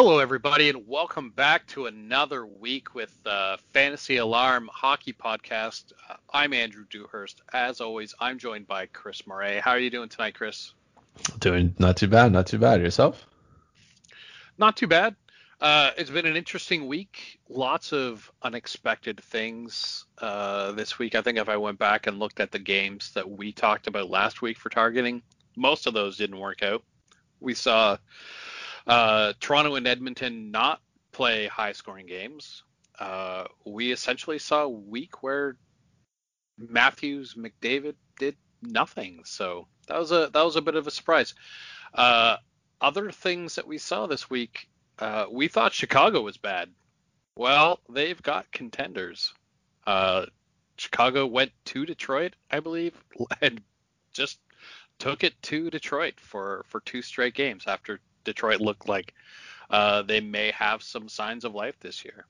Hello, everybody, and welcome back to another week with uh, Fantasy Alarm Hockey Podcast. Uh, I'm Andrew Dewhurst. As always, I'm joined by Chris Murray. How are you doing tonight, Chris? Doing not too bad, not too bad. Yourself? Not too bad. Uh, it's been an interesting week. Lots of unexpected things uh, this week. I think if I went back and looked at the games that we talked about last week for targeting, most of those didn't work out. We saw uh, Toronto and Edmonton not play high scoring games. Uh, we essentially saw a week where Matthews, McDavid did nothing. So that was a that was a bit of a surprise. Uh, other things that we saw this week, uh, we thought Chicago was bad. Well, they've got contenders. Uh, Chicago went to Detroit, I believe, and just took it to Detroit for for two straight games after Detroit looked like uh, they may have some signs of life this year.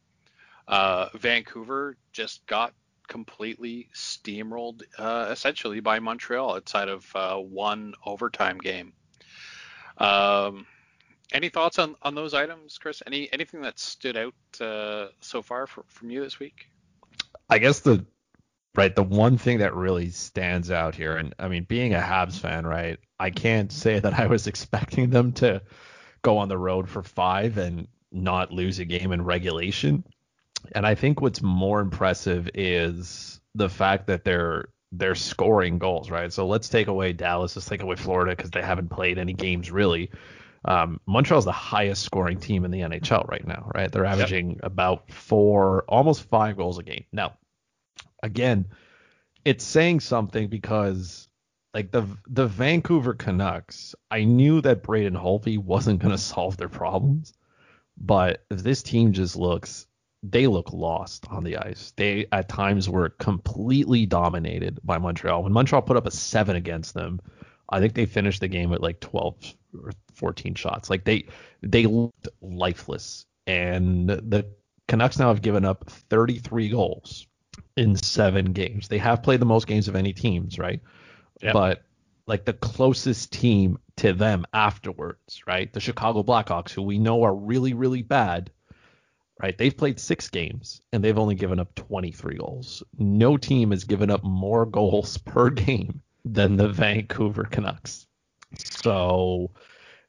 Uh, Vancouver just got completely steamrolled, uh, essentially by Montreal outside of uh, one overtime game. Um, any thoughts on, on those items, Chris? Any anything that stood out uh, so far for, from you this week? I guess the right the one thing that really stands out here, and I mean, being a Habs fan, right, I can't say that I was expecting them to go on the road for five and not lose a game in regulation. And I think what's more impressive is the fact that they're they're scoring goals, right? So let's take away Dallas, let's take away Florida because they haven't played any games really. Um, Montreal's the highest scoring team in the NHL right now, right? They're averaging yep. about four, almost five goals a game. Now, again, it's saying something because like the the Vancouver Canucks, I knew that Braden Holtby wasn't going to solve their problems, but this team just looks they look lost on the ice. They at times were completely dominated by Montreal. When Montreal put up a 7 against them, I think they finished the game at like 12 or 14 shots. Like they they looked lifeless. And the Canucks now have given up 33 goals in 7 games. They have played the most games of any teams, right? Yep. But like the closest team to them afterwards, right? The Chicago Blackhawks, who we know are really, really bad, right? They've played six games and they've only given up 23 goals. No team has given up more goals per game than the Vancouver Canucks. So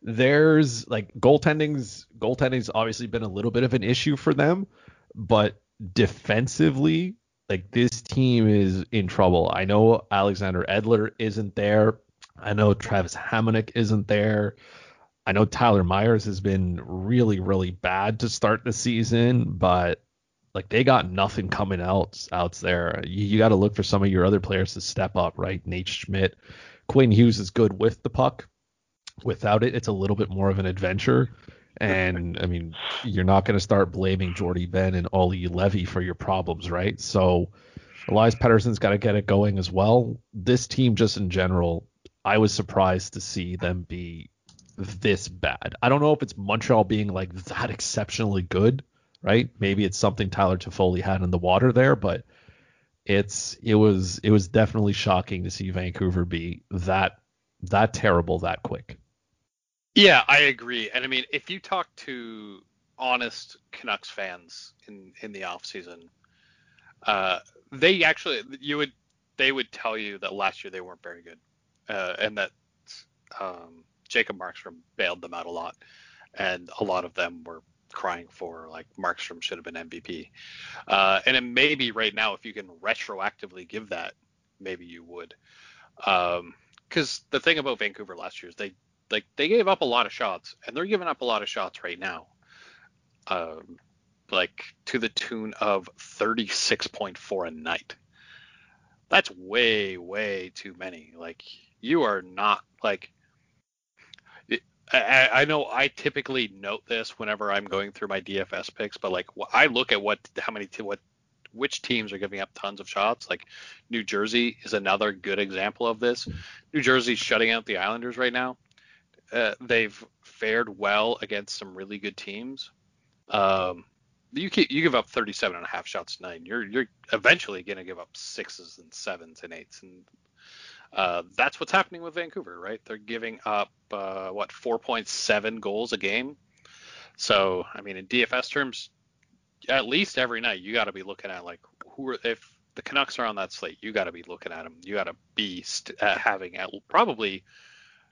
there's like goaltending's goaltending's obviously been a little bit of an issue for them, but defensively like this team is in trouble. I know Alexander Edler isn't there. I know Travis Hamonic isn't there. I know Tyler Myers has been really, really bad to start the season, but like they got nothing coming out out there. You, you got to look for some of your other players to step up, right? Nate Schmidt, Quinn Hughes is good with the puck. Without it, it's a little bit more of an adventure. And I mean, you're not going to start blaming Jordie Benn and Olli Juolevi for your problems, right? So Elias Pettersson's got to get it going as well. This team, just in general, I was surprised to see them be this bad. I don't know if it's Montreal being like that exceptionally good, right? Maybe it's something Tyler Toffoli had in the water there, but it's it was it was definitely shocking to see Vancouver be that that terrible that quick. Yeah, I agree. And I mean, if you talk to honest Canucks fans in in the off season, uh, they actually you would they would tell you that last year they weren't very good, uh, and that um, Jacob Markstrom bailed them out a lot, and a lot of them were crying for like Markstrom should have been MVP. Uh, and it may be right now if you can retroactively give that, maybe you would. Because um, the thing about Vancouver last year is they like they gave up a lot of shots, and they're giving up a lot of shots right now. Um, like to the tune of 36.4 a night. That's way, way too many. Like you are not like. I, I know I typically note this whenever I'm going through my DFS picks, but like I look at what how many what which teams are giving up tons of shots. Like New Jersey is another good example of this. New Jersey's shutting out the Islanders right now uh, they've fared well against some really good teams. Um, you you give up 37 and a half shots a night. You're you're eventually going to give up sixes and sevens and eights, and uh, that's what's happening with Vancouver, right? They're giving up uh, what 4.7 goals a game. So, I mean, in DFS terms, at least every night you got to be looking at like who are if the Canucks are on that slate, you got to be looking at them. You got to be st- uh, having at, probably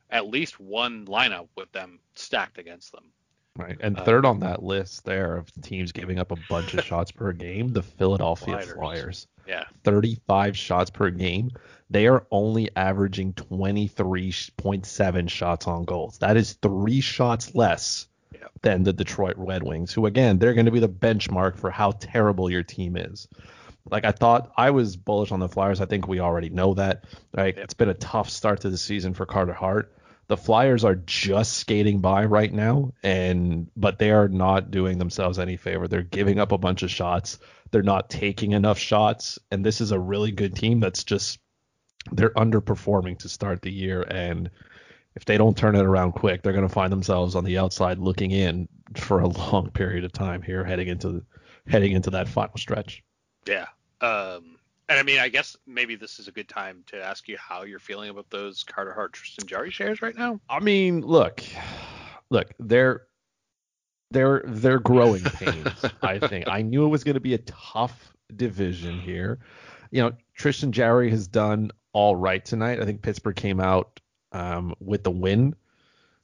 at least one lineup with them stacked against them. Right. And uh, third on that list there of teams giving up a bunch of shots per game, the Philadelphia Flyers. Flyers. Yeah. 35 shots per game. They are only averaging 23.7 shots on goals. That is three shots less yeah. than the Detroit Red Wings, who, again, they're going to be the benchmark for how terrible your team is. Like I thought, I was bullish on the Flyers. I think we already know that. Right? It's been a tough start to the season for Carter Hart the Flyers are just skating by right now, and but they are not doing themselves any favor. They're giving up a bunch of shots. They're not taking enough shots, and this is a really good team that's just they're underperforming to start the year. And if they don't turn it around quick, they're going to find themselves on the outside looking in for a long period of time here, heading into heading into that final stretch. Yeah. Um, and I mean, I guess maybe this is a good time to ask you how you're feeling about those Carter Hart Tristan Jarry shares right now. I mean, look, look, they're they're they're growing pains. I think I knew it was going to be a tough division here. You know, Tristan Jarry has done all right tonight. I think Pittsburgh came out um, with the win,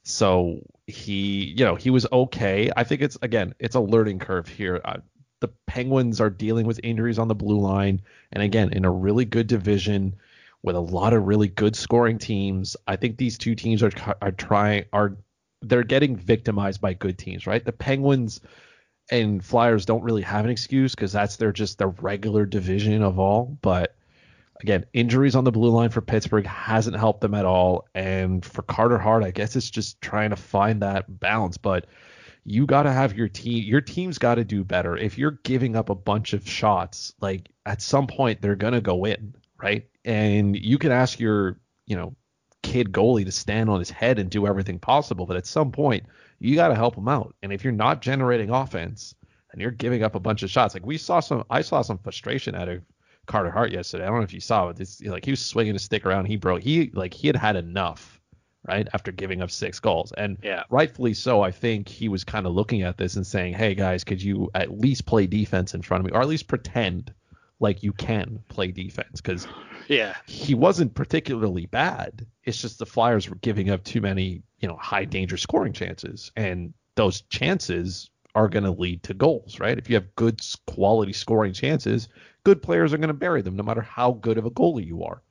so he, you know, he was okay. I think it's again, it's a learning curve here. Uh, the Penguins are dealing with injuries on the blue line, and again, in a really good division with a lot of really good scoring teams. I think these two teams are are trying are they're getting victimized by good teams, right? The Penguins and Flyers don't really have an excuse because that's their just their regular division of all. But again, injuries on the blue line for Pittsburgh hasn't helped them at all. And for Carter Hart, I guess it's just trying to find that balance. But you got to have your team your team's got to do better. If you're giving up a bunch of shots like at some point they're going to go in right? And you can ask your you know kid goalie to stand on his head and do everything possible but at some point you got to help him out. And if you're not generating offense and you're giving up a bunch of shots like we saw some i saw some frustration out of carter hart yesterday. I don't know if you saw it. Like he was swinging a stick around. He broke he like he had had enough right? After giving up six goals. And yeah. rightfully so, I think he was kind of looking at this and saying, hey, guys, could you at least play defense in front of me, or at least pretend like you can play defense? Because yeah, he wasn't particularly bad. It's just the Flyers were giving up too many, you know, high danger scoring chances. And those chances are going to lead to goals, right? If you have good quality scoring chances, good players are going to bury them no matter how good of a goalie you are.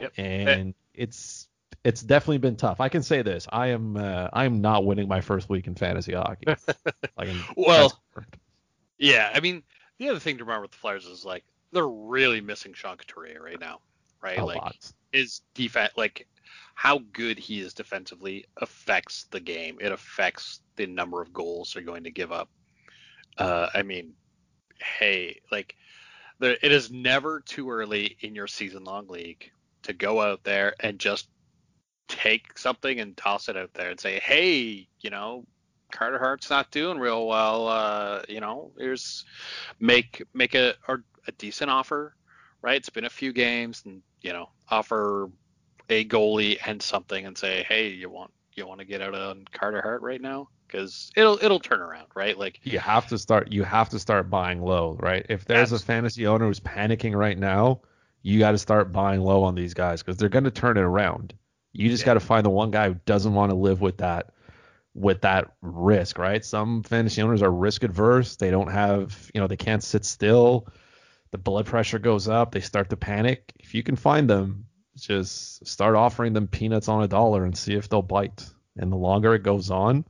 Yep. And eh. it's it's definitely been tough. I can say this: I am uh, I am not winning my first week in fantasy hockey. like well, yeah. I mean, the other thing to remember with the Flyers is like they're really missing Sean Couturier right now, right? A like lot. his defense, like how good he is defensively affects the game. It affects the number of goals they're going to give up. Uh, I mean, hey, like there, it is never too early in your season-long league to go out there and just take something and toss it out there and say, hey, you know, Carter Hart's not doing real well. Uh, you know, here's make make a a decent offer, right? It's been a few games, and you know, offer a goalie and something, and say, hey, you want you want to get out on Carter Hart right now? Because it'll it'll turn around, right? Like you have to start you have to start buying low, right? If there's a fantasy owner who's panicking right now, you got to start buying low on these guys because they're going to turn it around. You just yeah. got to find the one guy who doesn't want to live with that with that risk, right? Some fantasy owners are risk adverse. They don't have, you know, they can't sit still. The blood pressure goes up. They start to panic. If you can find them, just start offering them peanuts on a dollar and see if they'll bite. And the longer it goes on,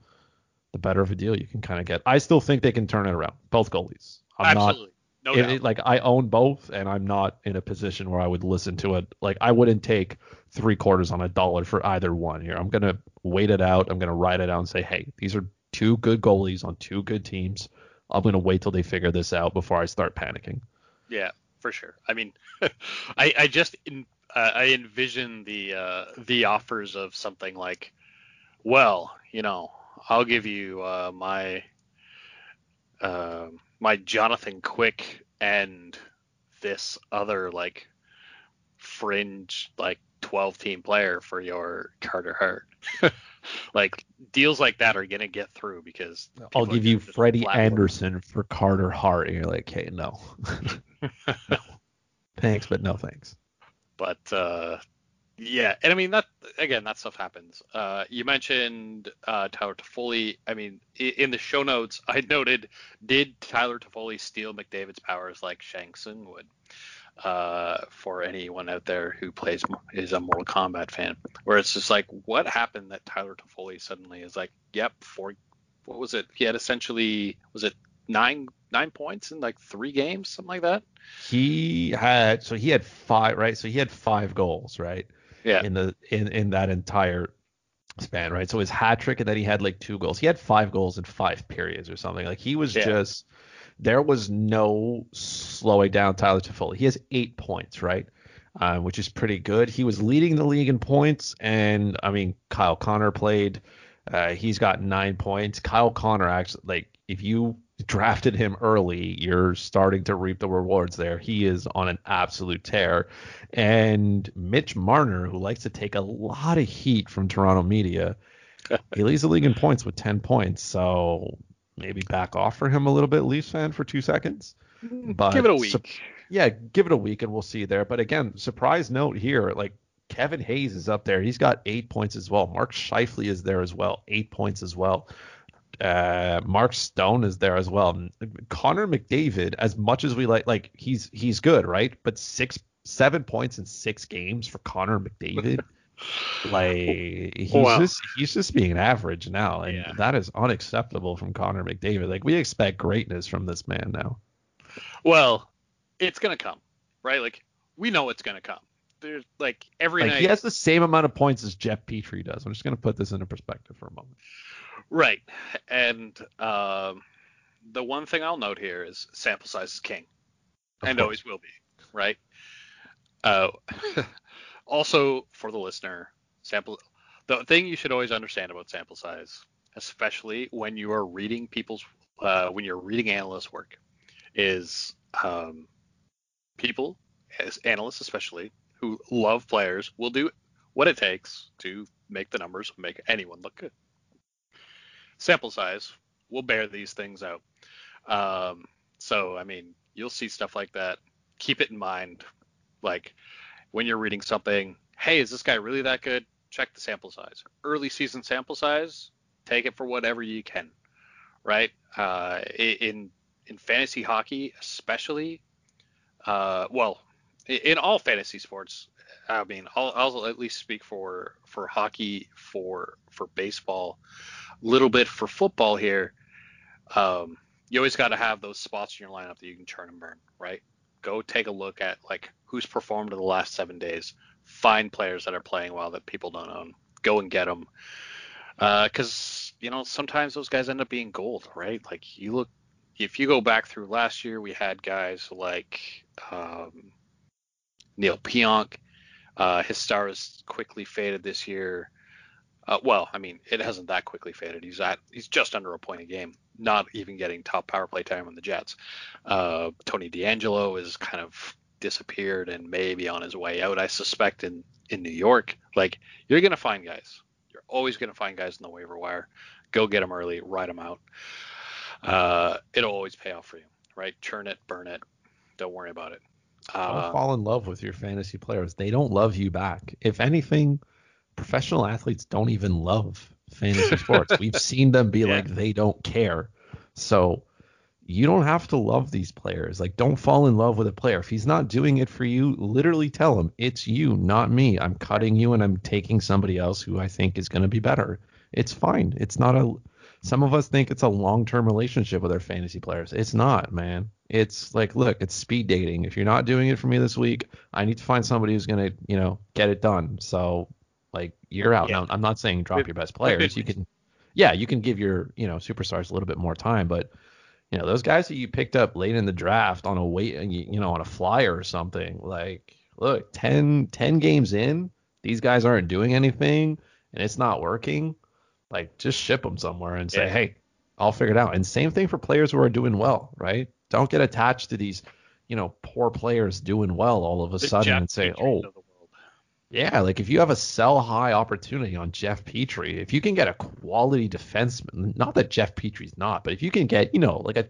the better of a deal you can kind of get. I still think they can turn it around. Both goalies. I'm Absolutely. Not, no it, it, like I own both, and I'm not in a position where I would listen to it. Like I wouldn't take three quarters on a dollar for either one here. I'm gonna wait it out. I'm gonna write it out and say, hey, these are two good goalies on two good teams. I'm gonna wait till they figure this out before I start panicking. Yeah, for sure. I mean, I I just in, uh, I envision the uh, the offers of something like, well, you know, I'll give you uh, my uh, my Jonathan Quick and this other like fringe like 12 team player for your Carter Hart. like deals like that are gonna get through because I'll give you Freddie Anderson for Carter Hart, and you're like, hey, no, no, thanks, but no thanks. But uh, yeah, and I mean that again, that stuff happens. Uh, you mentioned uh, Tyler Toffoli. I mean, in the show notes, I noted, did Tyler Toffoli steal McDavid's powers like Shang Tsung would? Uh, for anyone out there who plays is a Mortal Kombat fan, where it's just like, what happened that Tyler Toffoli suddenly is like, yep, four, what was it? He had essentially, was it nine nine points in like three games, something like that? He had so he had five, right? So he had five goals, right? Yeah. In the in in that entire span, right? So his hat trick and then he had like two goals. He had five goals in five periods or something. Like he was yeah. just there was no slowing down Tyler Toffoli. He has eight points, right? Uh, which is pretty good. He was leading the league in points, and I mean Kyle Connor played. Uh, he's got nine points. Kyle Connor actually, like, if you drafted him early, you're starting to reap the rewards there. He is on an absolute tear. And Mitch Marner, who likes to take a lot of heat from Toronto media, he leads the league in points with 10 points. So maybe back off for him a little bit, Leafs fan, for two seconds. Mm, but give it a week. Su- yeah, give it a week and we'll see there. But again, surprise note here, like Kevin Hayes is up there. He's got eight points as well. Mark Scheifele is there as well, eight points as well. Uh, Mark Stone is there as well. Connor McDavid, as much as we like, like he's he's good, right? But six, seven points in six games for Connor McDavid. like he's wow. just he's just being average now, and yeah. that is unacceptable from Connor McDavid. Like we expect greatness from this man now. Well, it's gonna come, right? Like we know it's gonna come. There's like every like, night he has the same amount of points as Jeff Petry does. I'm just gonna put this into perspective for a moment. Right, and um, the one thing I'll note here is sample size is king, of and course. always will be, right? Uh, also for the listener, sample the thing you should always understand about sample size, especially when you are reading people's uh, when you're reading analyst work, is um, people, as analysts especially, who love players, will do what it takes to make the numbers make anyone look good. Sample size will bear these things out. Um, so I mean, you'll see stuff like that. Keep it in mind. Like when you're reading something, hey, is this guy really that good? Check the sample size. Early season sample size, take it for whatever you can, right? Uh, in in fantasy hockey, especially, uh, well, in all fantasy sports, I mean, I'll, I'll at least speak for for hockey, for for baseball, little bit for football here. Um, you always got to have those spots in your lineup that you can turn and burn, right? go take a look at like who's performed in the last seven days. Find players that are playing well that people don't own. Go and get them. Because uh, you know sometimes those guys end up being gold, right? Like you look, if you go back through last year, we had guys like um, Neal Pionk. Uh, his star has quickly faded this year. Uh, well, I mean, it hasn't that quickly faded. He's at he's just under a point a game, not even getting top power play time on the Jets. Uh, Tony DeAngelo is kind of disappeared and maybe on his way out. I suspect in in New York, like you're gonna find guys. You're always gonna find guys in the waiver wire. Go get them early, ride them out. Uh, it'll always pay off for you, right? Churn it, burn it. Don't worry about it. Uh, don't fall in love with your fantasy players. They don't love you back. If anything professional athletes don't even love fantasy sports. We've seen them be yeah. like they don't care. So you don't have to love these players. Like don't fall in love with a player. If he's not doing it for you, literally tell him, "It's you, not me. I'm cutting you and I'm taking somebody else who I think is going to be better." It's fine. It's not a some of us think it's a long-term relationship with our fantasy players. It's not, man. It's like, look, it's speed dating. If you're not doing it for me this week, I need to find somebody who's going to, you know, get it done. So like you're out. Yeah. Now, I'm not saying drop your best players. You can, yeah, you can give your you know superstars a little bit more time, but you know those guys that you picked up late in the draft on a wait, you know, on a flyer or something. Like, look, 10, 10 games in, these guys aren't doing anything, and it's not working. Like, just ship them somewhere and say, yeah. hey, I'll figure it out. And same thing for players who are doing well, right? Don't get attached to these, you know, poor players doing well all of a the sudden and say, oh, Yeah, like if you have a sell high opportunity on Jeff Petry, if you can get a quality defenseman, not that Jeff Petry's not, but if you can get, you know, like a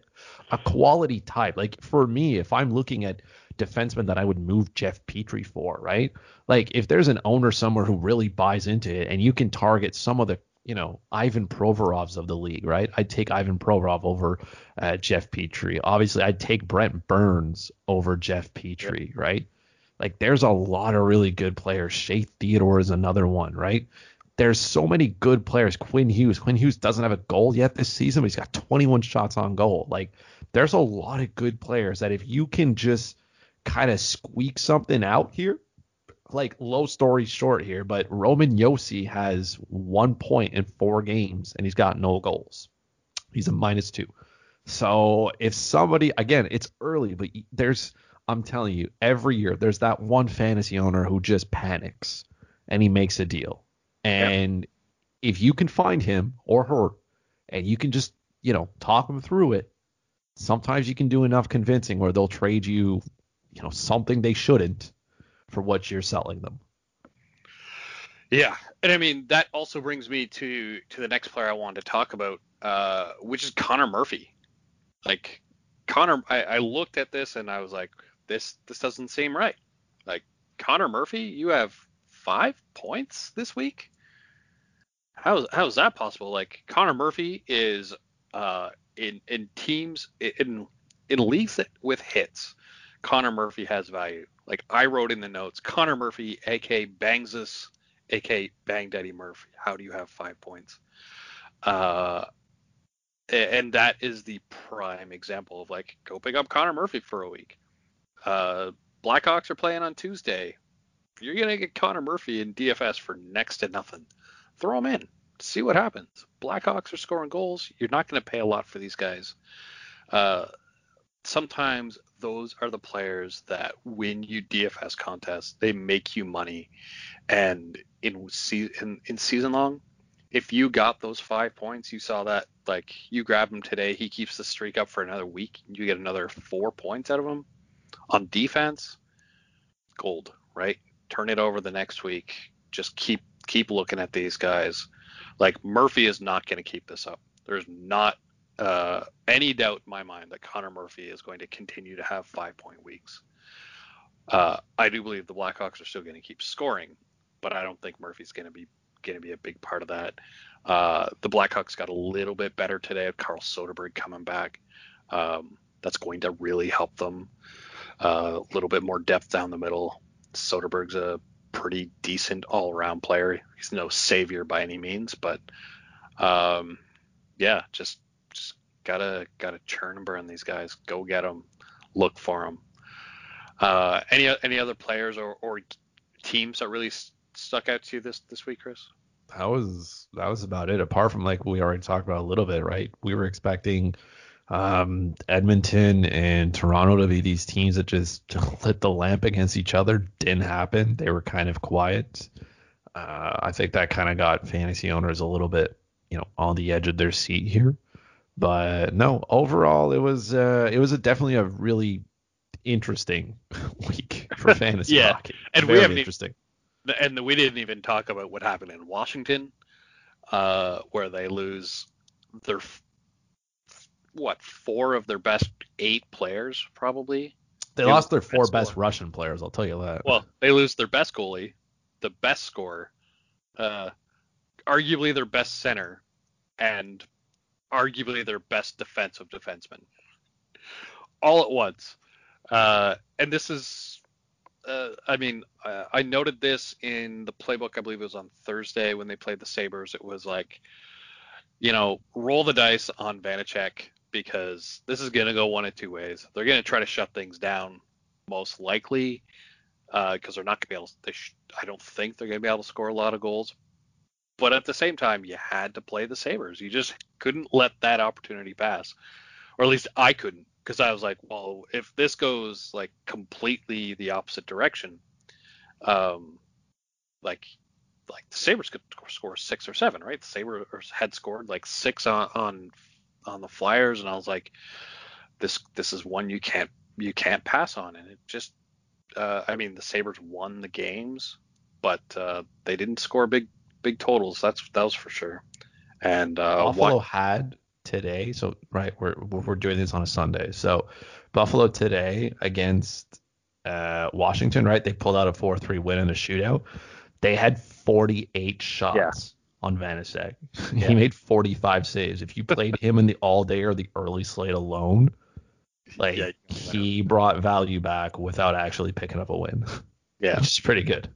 a quality type, like for me, if I'm looking at defenseman that I would move Jeff Petry for, right? Like if there's an owner somewhere who really buys into it and you can target some of the you know, Ivan Provorovs of the league, right? I'd take Ivan Provorov over uh, Jeff Petry. Obviously, I'd take Brent Burns over Jeff Petry, yep. right? Like, there's a lot of really good players. Shea Theodore is another one, right? There's so many good players. Quinn Hughes. Quinn Hughes doesn't have a goal yet this season, but he's got 21 shots on goal. Like, there's a lot of good players that if you can just kind of squeak something out here, like low story short here, but Roman Josi has one point in four games and he's got no goals. He's a minus two. So if somebody again, it's early, but there's I'm telling you, every year there's that one fantasy owner who just panics and he makes a deal. And yep. if you can find him or her and you can just, you know, talk them through it, sometimes you can do enough convincing where they'll trade you, you know, something they shouldn't for what you're selling them. Yeah, and I mean that also brings me to to the next player I wanted to talk about, uh, which is Connor Murphy. Like Connor, I, I looked at this and I was like, this this doesn't seem right. Like Connor Murphy, you have five points this week. How how is that possible? Like Connor Murphy is uh, in in teams in in leagues that, with hits. Connor Murphy has value. Like I wrote in the notes, Connor Murphy, aka Bangsus, aka Bang Daddy Murphy. How do you have five points? Uh, and that is the prime example of like go pick up Connor Murphy for a week. Uh, Blackhawks are playing on Tuesday. You're gonna get Connor Murphy in DFS for next to nothing. Throw him in. See what happens. Blackhawks are scoring goals. You're not gonna pay a lot for these guys. Uh, sometimes those are the players that win you DFS contests. They make you money, and in season in, season long, if you got those five points, you saw that like you grab him today, he keeps the streak up for another week, you get another four points out of him on defense. Gold, right? Turn it over the next week. Just keep keep looking at these guys. Like Murphy is not going to keep this up. There's not uh, any doubt in my mind that Connor Murphy is going to continue to have five point weeks. Uh, I do believe the Blackhawks are still going to keep scoring, but I don't think Murphy's going to be going to be a big part of that. Uh, the Blackhawks got a little bit better today with Carl Soderberg coming back. Um, that's going to really help them. A little bit more depth down the middle. Soderberg's a pretty decent all-around player. He's no savior by any means, but um, yeah, just gotta gotta churn and burn these guys. Go get them. Look for them. Uh, any any other players or, or teams that really st- stuck out to you this this week, Chris? That was that was about it. Apart from like we already talked about a little bit, right? We were expecting um, Edmonton and Toronto to be these teams that just lit the lamp against each other. Didn't happen. They were kind of quiet. Uh, I think that kind of got fantasy owners a little bit, you know, on the edge of their seat here. But no, overall it was uh, it was a definitely a really interesting week for fantasy yeah. hockey. And Very we haven't interesting. Even, and we didn't even talk about what happened in Washington, uh, where they lose their what four of their best eight players probably. They, lost their four best, best Russian players. I'll tell you that. Well, they lose their best goalie, the best scorer, uh, arguably their best center, and arguably their best defensive defenseman all at once. Uh, and this is, uh, I mean, uh, I noted this in the playbook. I believe it was on Thursday when they played the Sabres. It was like, you know, roll the dice on Vanecek because this is going to go one of two ways. They're going to try to shut things down, most likely, because uh, they're not going to be able. To, sh- I don't think they're going to be able to score a lot of goals. But at the same time, you had to play the Sabres. You just couldn't let that opportunity pass, or at least I couldn't, because I was like, well, if this goes like completely the opposite direction, um, like like the Sabres could score six or seven, right? The Sabres had scored like six on on on the Flyers, and I was like, this this is one you can't you can't pass on, and it just, uh, I mean, the Sabres won the games but uh, they didn't score big big totals. That's that was for sure. And uh, Buffalo what, had today, so right, we're we're doing this on a Sunday. So Buffalo today against uh, Washington, right? They pulled out a 4-3 win in a shootout. They had 48 shots yeah. On Vanecek. Yeah. He made 45 saves. If you played him in the all day or the early slate alone, like yeah, he brought value back without actually picking up a win. Yeah, which is pretty good.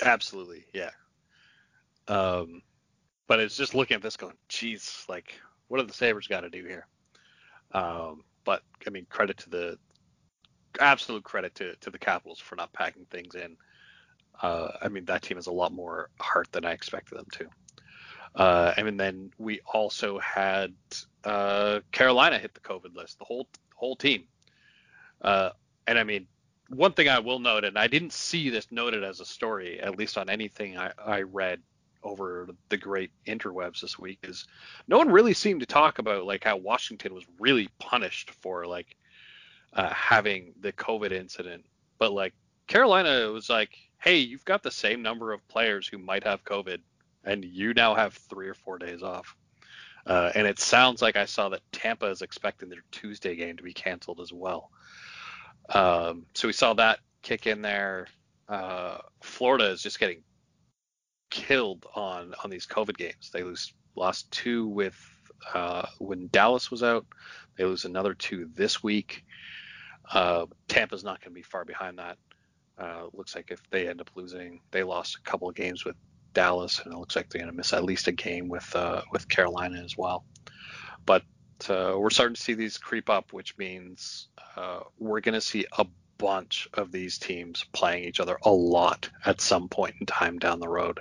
Absolutely, yeah. Um, but it's just looking at this going, geez, like what have the Sabres got to do here? Um, but I mean, credit to the absolute credit to to the Capitals for not packing things in. Uh, I mean, that team has a lot more heart than I expected them to. Uh, and then we also had uh, Carolina hit the COVID list, the whole whole team. Uh, and I mean, one thing I will note, and I didn't see this noted as a story, at least on anything I, I read over the great interwebs this week, is no one really seemed to talk about like how Washington was really punished for like uh, having the COVID incident, but like Carolina was like, hey, you've got the same number of players who might have COVID, and you now have three or four days off. Uh, and it sounds like I saw that Tampa is expecting their Tuesday game to be canceled as well. Um, so we saw that kick in there. Uh, Florida is just getting killed on on these COVID games. They lose lost two with uh, when Dallas was out. They lose another two this week. Uh, Tampa's not going to be far behind that. Uh, looks like if they end up losing, they lost a couple of games with Dallas, and it looks like they're going to miss at least a game with uh, with Carolina as well. But uh, we're starting to see these creep up, which means uh, we're going to see a bunch of these teams playing each other a lot at some point in time down the road,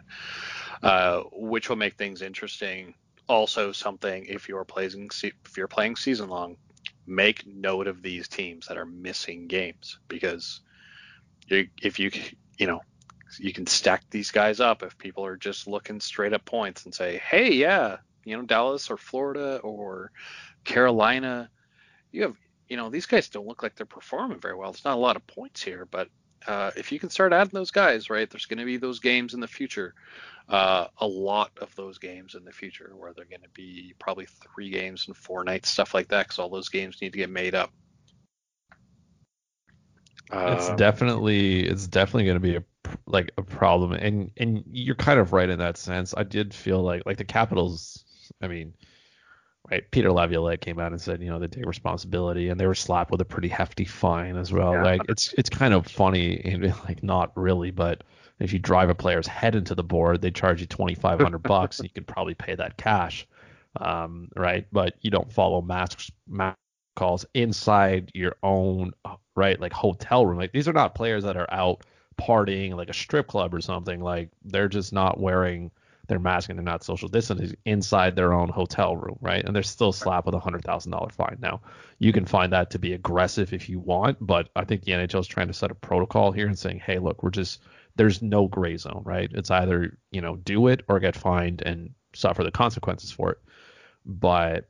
uh, which will make things interesting. Also, something if you're playing if you're playing season long, make note of these teams that are missing games because if you you know you can stack these guys up if people are just looking straight up points and say, hey, yeah, you know, Dallas or Florida or Carolina, you have, you know, these guys don't look like they're performing very well. It's not a lot of points here, but uh, if you can start adding those guys, right, there's going to be those games in the future, uh, a lot of those games in the future where they're going to be probably three games and four nights, stuff like that, because all those games need to get made up. It's uh, definitely it's definitely going to be a like a problem, and and you're kind of right in that sense. I did feel like like the Capitals. I mean, right? Peter Laviolette came out and said, you know, they take responsibility, and they were slapped with a pretty hefty fine as well. Yeah. Like it's it's kind of funny and like not really, but if you drive a player's head into the board, they charge you twenty five hundred bucks, and you could probably pay that cash, um, right? But you don't follow mask mask calls inside your own right like hotel room. Like these are not players that are out partying like a strip club or something, like they're just not wearing their mask and they're not social distancing inside their own hotel room, right? And they're still slapped with a hundred thousand dollar fine. Now, you can find that to be aggressive if you want, but I think the NHL is trying to set a protocol here and saying, hey, look, we're just there's no gray zone, right? It's either you know do it or get fined and suffer the consequences for it. But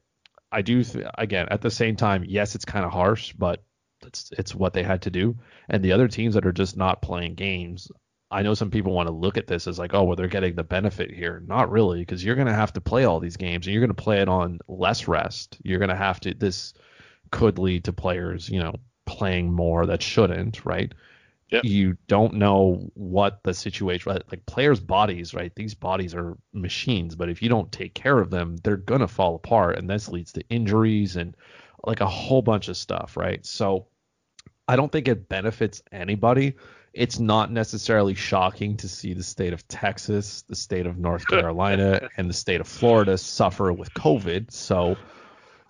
I do th- again at the same time, yes, it's kind of harsh, but it's it's what they had to do. And the other teams that are just not playing games, I know some people want to look at this as like, oh, well, they're getting the benefit here. Not really, because you're going to have to play all these games, and you're going to play it on less rest. You're going to have to. This could lead to players, you know, playing more that shouldn't, right? Yep. You don't know what the situation, right? like players' bodies, right? These bodies are machines, but if you don't take care of them, they're gonna fall apart, and this leads to injuries and like a whole bunch of stuff, right? So I don't think it benefits anybody. It's not necessarily shocking to see the state of Texas, the state of North Carolina, and the state of Florida suffer with COVID. So,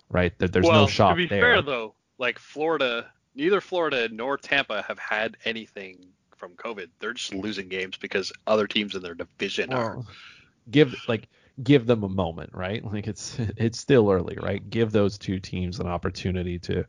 right, there's well, no shock to be there. fair though, like Florida, neither Florida nor Tampa have had anything from COVID. They're just losing games because other teams in their division well, are. Give like give them a moment, right? Like it's it's still early, right? Give those two teams an opportunity to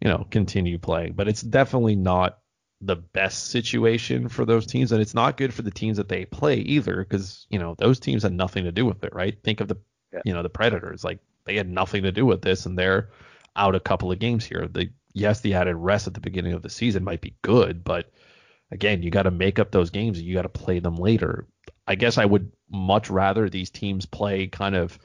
you know, continue playing. But it's definitely not the best situation for those teams, and it's not good for the teams that they play either, because you know those teams had nothing to do with it, right? Think of the yeah. you know the Predators, like they had nothing to do with this, and they're out a couple of games here. The yes, the added rest at the beginning of the season might be good, but again, you got to make up those games and you got to play them later. I guess I would much rather these teams play kind of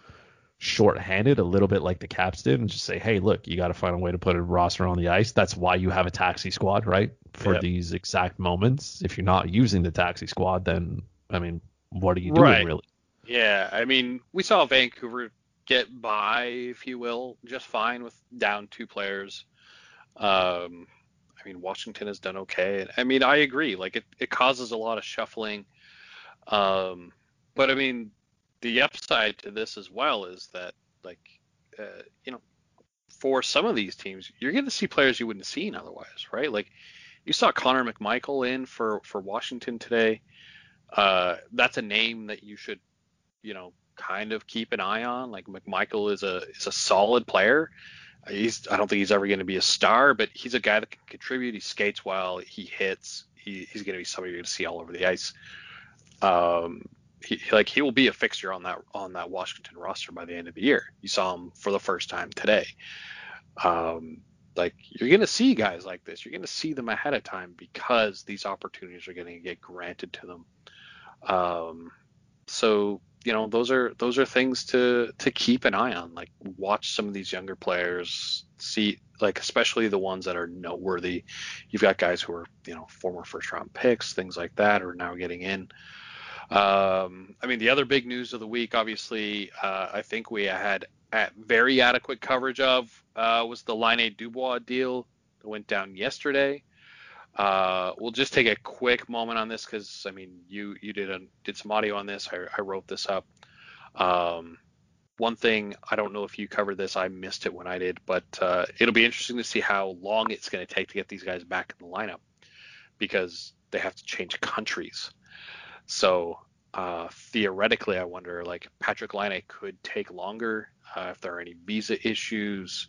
short-handed, a little bit like the Caps did, and just say, hey, look, you got to find a way to put a roster on the ice. That's why you have a taxi squad, right? For yep. these exact moments. If you're not using the taxi squad, then I mean, what are you doing right. really? Yeah, I mean, we saw Vancouver get by, if you will, just fine with down two players. Um, I mean, Washington has done okay. I mean, I agree. Like, it, it causes a lot of shuffling. Um, but I mean, the upside to this as well is that, like, uh, you know, for some of these teams, you're going to see players you wouldn't have seen otherwise, right? Like, you saw Connor McMichael in for for Washington today. Uh, that's a name that you should, you know, kind of keep an eye on. Like McMichael is a is a solid player. He's I don't think he's ever going to be a star, but he's a guy that can contribute. He skates well. He hits. He, he's going to be somebody you're going to see all over the ice. Um, he, like he will be a fixture on that on that Washington roster by the end of the year. You saw him for the first time today. Um, like you're going to see guys like this. You're going to see them ahead of time because these opportunities are going to get granted to them. Um, so you know those are those are things to to keep an eye on. Like watch some of these younger players see like especially the ones that are noteworthy. You've got guys who are you know former first round picks things like that are now getting in. Um, i mean the other big news of the week obviously uh, i think we had at very adequate coverage of uh, was the Laine-Dubois deal that went down yesterday uh, we'll just take a quick moment on this because I mean you you did a, did some audio on this. I, I wrote this up. Um, one thing I don't know if you covered this. I missed it when I did, but uh, it'll be interesting to see how long it's going to take to get these guys back in the lineup because they have to change countries. So uh, theoretically, I wonder like Patrick Laine could take longer uh, if there are any visa issues.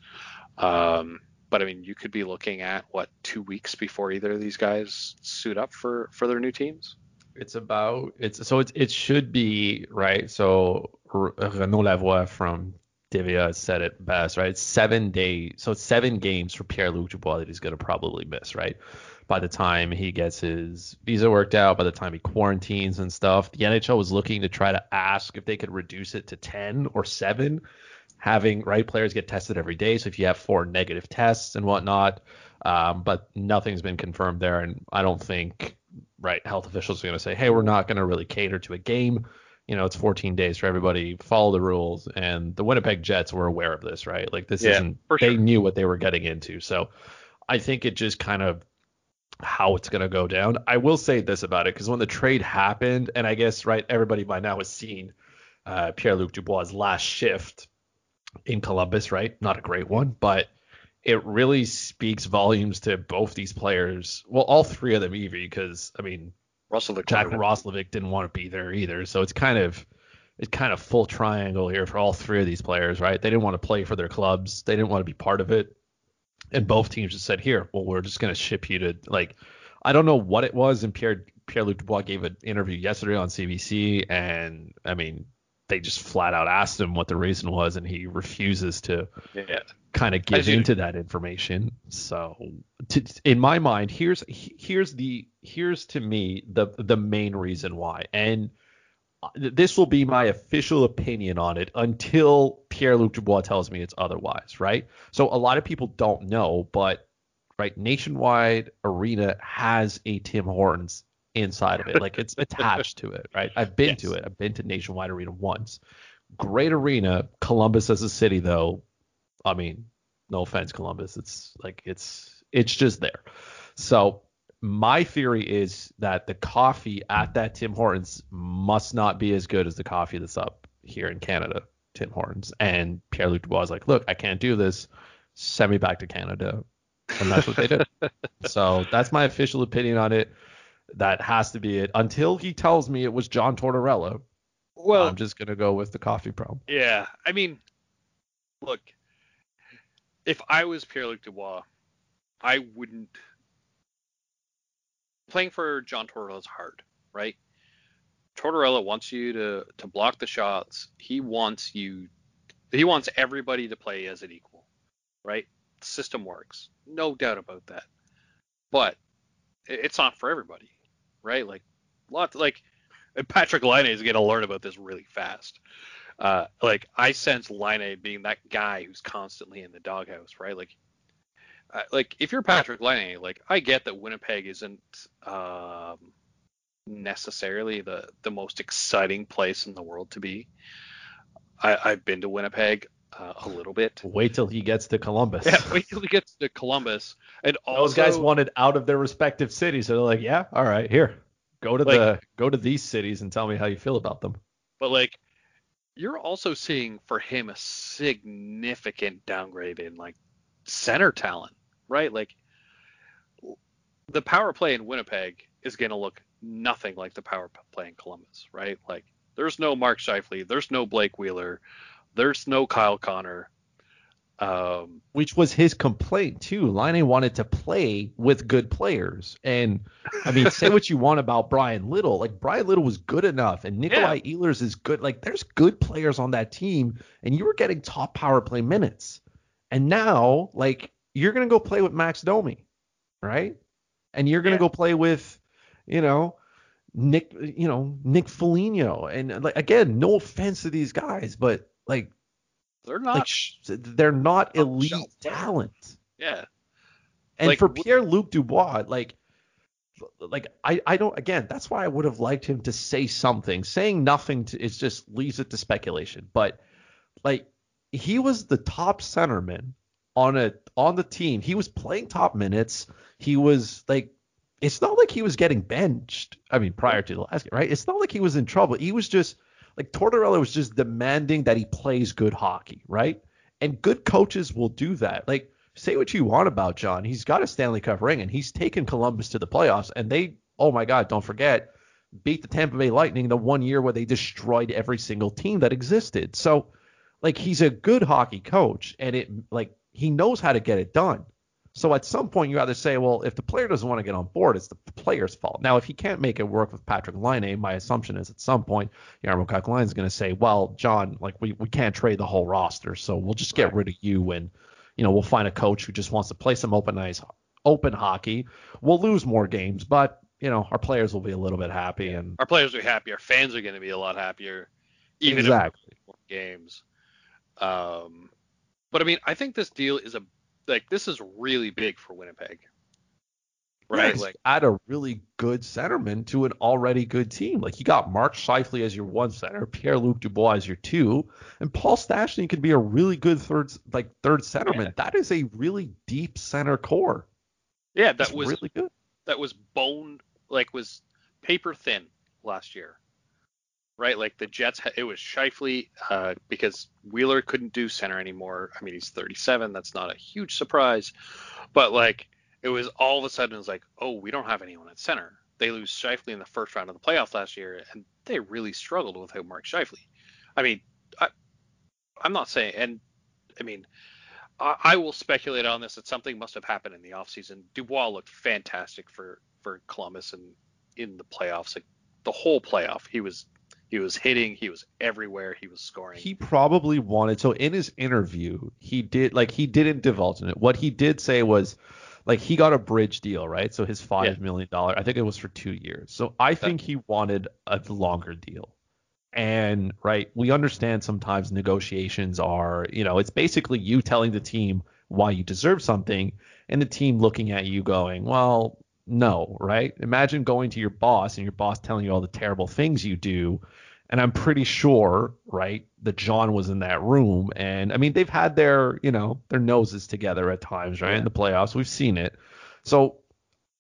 Um, but I mean, you could be looking at what two weeks before either of these guys suit up for for their new teams. It's about it's so it it should be right. So Renaud Lavoie from TVA said it best, right? It's seven days, so it's seven games for Pierre Luc Dubois that he's to probably miss, right? By the time he gets his visa worked out, by the time he quarantines and stuff, the NHL was looking to try to ask if they could reduce it to 10 or 7 having right players get tested every day. So if you have four negative tests and whatnot, um, but nothing's been confirmed there, and I don't think right health officials are going to say, hey, we're not going to really cater to a game. You know, it's 14 days for everybody. Follow the rules, and the Winnipeg Jets were aware of this, right? Like this yeah, isn't. Sure. They knew what they were getting into. So I think it just kind of how it's going to go down. I will say this about it because when the trade happened, and I guess right, everybody by now has seen uh, Pierre Luc Dubois' last shift in Columbus, right? Not a great one, but it really speaks volumes to both these players. Well, all three of them, even because I mean, Roslovic Jack Roslovic didn't want to be there either. So it's kind of it's kind of full triangle here for all three of these players, right? They didn't want to play for their clubs. They didn't want to be part of it. And both teams just said, "Here, well, we're just going to ship you to like." I don't know what it was, and Pierre Pierre Luc Dubois gave an interview yesterday on CBC, and I mean, they just flat out asked him what the reason was, and he refuses to yeah. kind of give into that information. So, to, in my mind, here's here's the here's to me the the main reason why, and uh, this will be my official opinion on it until Pierre Luc Dubois tells me it's otherwise, right? So a lot of people don't know, but right, Nationwide Arena has a Tim Hortons inside of it. Like it's attached to it, right? I've been yes. to it. I've been to Nationwide Arena once. Great arena. Columbus as a city, though. I mean, no offense, Columbus. It's like it's it's just there. So my theory is that the coffee at that Tim Hortons must not be as good as the coffee that's up here in Canada, Tim Hortons. And Pierre Luc Dubois was like, look, I can't do this. Send me back to Canada. And that's what they did. so that's my official opinion on it that has to be it until he tells me it was John Tortorella. Well, I'm just gonna go with the coffee problem. Yeah, I mean, look, if I was Pierre Luc Dubois, I wouldn't. Playing for John Tortorella is hard, right? Tortorella wants you to to block the shots. He wants you. He wants everybody to play as an equal, right? The system works, no doubt about that. But it's not for everybody, right? Like, lot like Patrick Laine is going to learn about this really fast. Uh, like I sense Laine being that guy who's constantly in the doghouse, right? Like, uh, like if you're Patrick Laine, like I get that Winnipeg isn't um, necessarily the the most exciting place in the world to be. I, I've been to Winnipeg uh, a little bit. Wait till he gets to Columbus. Yeah, wait till he gets to Columbus. And also, those guys wanted out of their respective cities, so they're like, yeah, all right, here, go to Like- the go to these cities and tell me how you feel about them. But like, you're also seeing for him a significant downgrade in like center talent, right? Like, the power play in Winnipeg is going to look nothing like the power play in Columbus, right? Like, there's no Mark Scheifele, there's no Blake Wheeler, there's no Kyle Connor. Um, which was his complaint too. Laine wanted to play with good players, and I mean, say what you want about Bryan Little, like Bryan Little was good enough, and Nikolai Ehlers is good. Like, there's good players on that team, and you were getting top power play minutes, and now like you're gonna go play with Max Domi, right? And you're gonna Yeah. go play with, you know. Nick, you know Nick Foligno, and like again, no offense to these guys, but like they're not. like sh- they're not elite shelf talent. yeah. And Like, for Pierre Luc Dubois, like like I, I don't again, that's why I would have liked him to say something. Saying nothing to, is just leaves it to speculation. But like he was the top centerman on a on the team. He was playing top minutes. He was like it's not like he was getting benched. I mean, prior to the last game, right? It's not like he was in trouble. He was just like Tortorella was just demanding that he plays good hockey, right? And good coaches will do that. Like, say what you want about John. He's got a Stanley Cup ring and he's taken Columbus to the playoffs. And they, oh my God, don't forget, beat the Tampa Bay Lightning the one year where they destroyed every single team that existed. So, like, he's a good hockey coach and it, like, he knows how to get it done. So at some point, you either say, well, if the player doesn't want to get on board, it's the player's fault. Now, if he can't make it work with Patrick Laine, my assumption is at some point, Jarmo Kekalainen is going to say, well, John, like we, we can't trade the whole roster, so we'll just get Right. rid of you, and you know we'll find a coach who just wants to play some open ice, open hockey. We'll lose more games, but you know our players will be a little bit happy, and Our players will be happy. Our fans are going to be a lot happier, even exactly. if games. Um, but I mean, I think this deal is a like this is really big for Winnipeg, right? Yes, Like, add a really good centerman to an already good team. Like you got Mark Scheifele as your one center, Pierre Luc Dubois as your two, and Paul Stastny could be a really good third like third centerman. Yeah. That is a really deep center core. yeah, that was really good. that was bone like was paper thin last year, right? Like the Jets, it was Scheifele uh, because Wheeler couldn't do center anymore. I mean, he's 37. That's not a huge surprise, but like it was all of a sudden it was like, oh, we don't have anyone at center. They lose Scheifele in the first round of the playoffs last year, and they really struggled without Mark Scheifele. I mean, I, I'm not saying, and I mean, I, I will speculate on this that something must have happened in the offseason. Dubois looked fantastic for for Columbus and in the playoffs, like the whole playoff. He was he was hitting, he was everywhere, he was scoring. He probably wanted so in his interview, he did like he didn't divulge in it. What he did say was like he got a bridge deal, right? So his five million dollar, I think it was for two years. So I think he wanted a longer deal. And right, we understand sometimes negotiations are, you know, it's basically you telling the team why you deserve something, and the team looking at you going, well, no, right? Imagine going to your boss and your boss telling you all the terrible things you do. And I'm pretty sure, right, that John was in that room. And I mean, they've had their, you know, their noses together at times, right? In the playoffs. We've seen it. So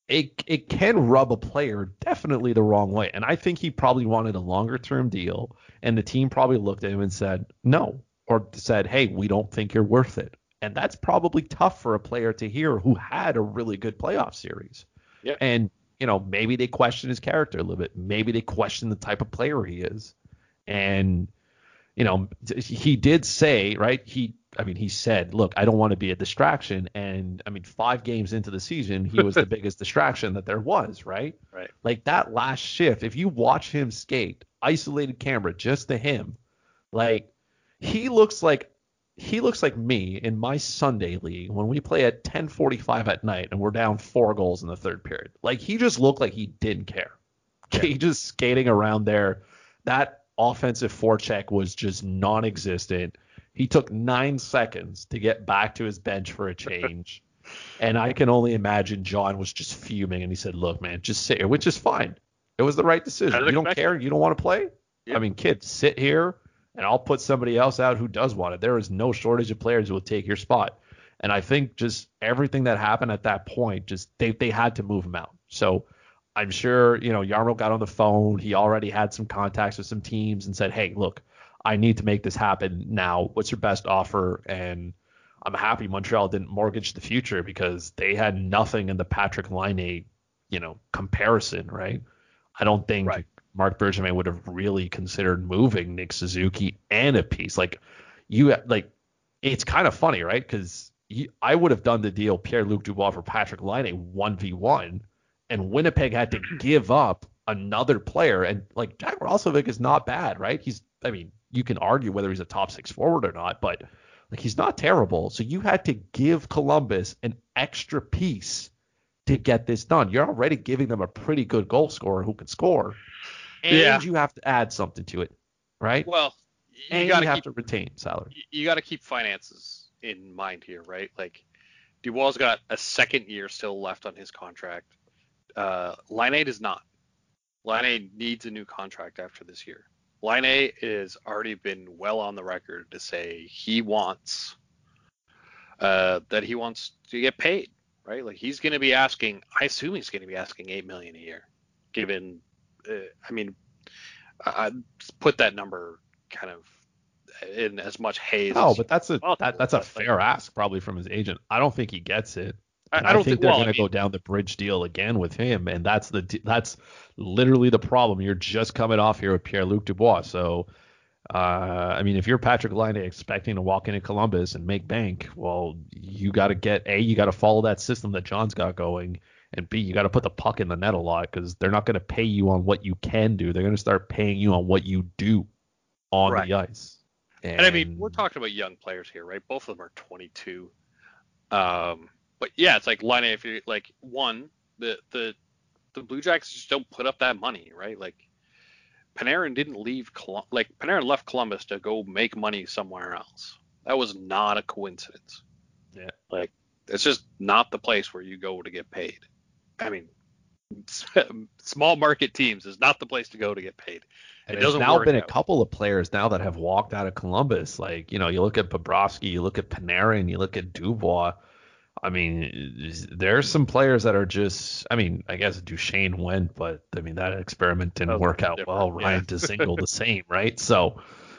it it can rub a player definitely the wrong way. And I think he probably wanted a longer term deal. And the team probably looked at him and said, no, or said, hey, we don't think you're worth it. And that's probably tough for a player to hear who had a really good playoff series. Yeah. And, you know, maybe they question his character a little bit. Maybe they question the type of player he is. And, you know, he did say, right? He, I mean, he said, look, I don't want to be a distraction. And I mean, five games into the season, he was the biggest distraction that there was, right? Right. Like that last shift, if you watch him skate, isolated camera just to him, like he looks like he looks like me in my Sunday league when we play at 10:45 at night and we're down four goals in the third period. Like he just looked like he didn't care. Yeah. He just skating around there. That offensive forecheck was just non-existent. He took nine seconds to get back to his bench for a change. and I can only imagine John was just fuming and he said, Look, man, just sit here, which is fine. It was the right decision. You don't care, you don't want to play? I mean, kid, sit here and I'll put somebody else out who does want it. There is no shortage of players who will take your spot. And I think just everything that happened at that point, just they they had to move him out. So I'm sure, you know, Jarmo got on the phone. He already had some contacts with some teams and said, Hey, look, I need to make this happen now. What's your best offer? And I'm happy Montreal didn't mortgage the future because they had nothing in the Patrick Laine, you know, comparison, right? I don't think right. Marc Bergevin would have really considered moving Nick Suzuki and a piece like you like. It's kind of funny, right? Because I would have done the deal Pierre Luc Dubois for Patrick Laine one v one, and Winnipeg had to give up another player. And like Jack Roslovic is not bad, right? He's I mean you can argue whether he's a top six forward or not, but like he's not terrible. So you had to give Columbus an extra piece to get this done. You're already giving them a pretty good goal scorer who can score, and yeah. you have to add something to it, right? Well, you and you have keep, to retain salary. You got to keep finances in mind here, right? Like Dubois got a second year still left on his contract. Uh, Laine does not. Laine needs a new contract after this year. Laine has already been well on the record to say he wants uh, that he wants to get paid, right? Like he's going to be asking. I assume he's going to be asking eight million a year, given. Uh, I mean, I, I put that number kind of in as much haze. Oh, but that's a that, that's a fair like, ask probably from his agent. I don't think he gets it. I, I, don't think, they're well, going to go down the bridge deal again with him, and that's the that's literally the problem. You're just coming off here with Pierre Luc Dubois, so uh, I mean, if you're Patrick Laine expecting to walk into Columbus and make bank, well, you got to get a, you got to follow that system that John's got going, and b, you got to put the puck in the net a lot because they're not going to pay you on what you can do. They're going to start paying you on what you do on right. the ice. And, and, I mean, we're talking about young players here, right? Both of them are 22. Um, but yeah, it's like Laine. If you like one, the the the Blue Jackets just don't put up that money, right? Like Panarin didn't leave like Panarin left Columbus to go make money somewhere else. That was not a coincidence. Yeah. Like it's just not the place where you go to get paid. I mean, small market teams is not the place to go to get paid. And it there's now been out. a couple of players now that have walked out of Columbus. Like, you know, you look at Bobrovsky, you look at Panarin, you look at Dubois. I mean, there's some players that are just. I mean, I guess Duchene went, but I mean that experiment didn't work out well. Ryan yeah. single the same, right? So,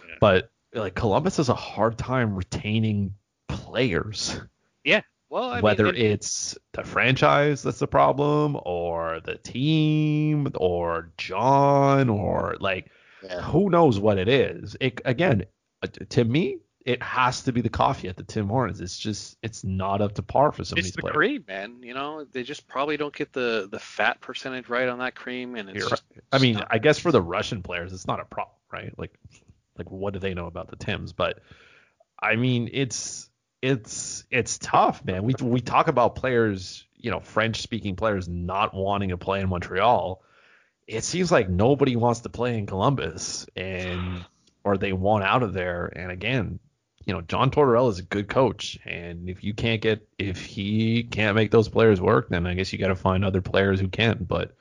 yeah. but like Columbus has a hard time retaining players. Yeah. Well, I whether mean, it, it's the franchise that's the problem, or the team, or John, or like yeah. who knows what it is. It again, uh, to me, it has to be the coffee at the Tim Hortons. It's just it's not up to par for some it's of these the players. cream, man. You know, they just probably don't get the the fat percentage right on that cream, and it's. Just, I mean. I guess for the Russian players, it's not a problem, right? Like, like what do they know about the Tims? But I mean, it's it's it's tough, man. We we talk about players, you know, French speaking players not wanting to play in Montreal. It seems like nobody wants to play in Columbus, and or they want out of there. And again, you know, John Tortorella is a good coach, and if you can't get if he can't make those players work, then I guess you got to find other players who can. But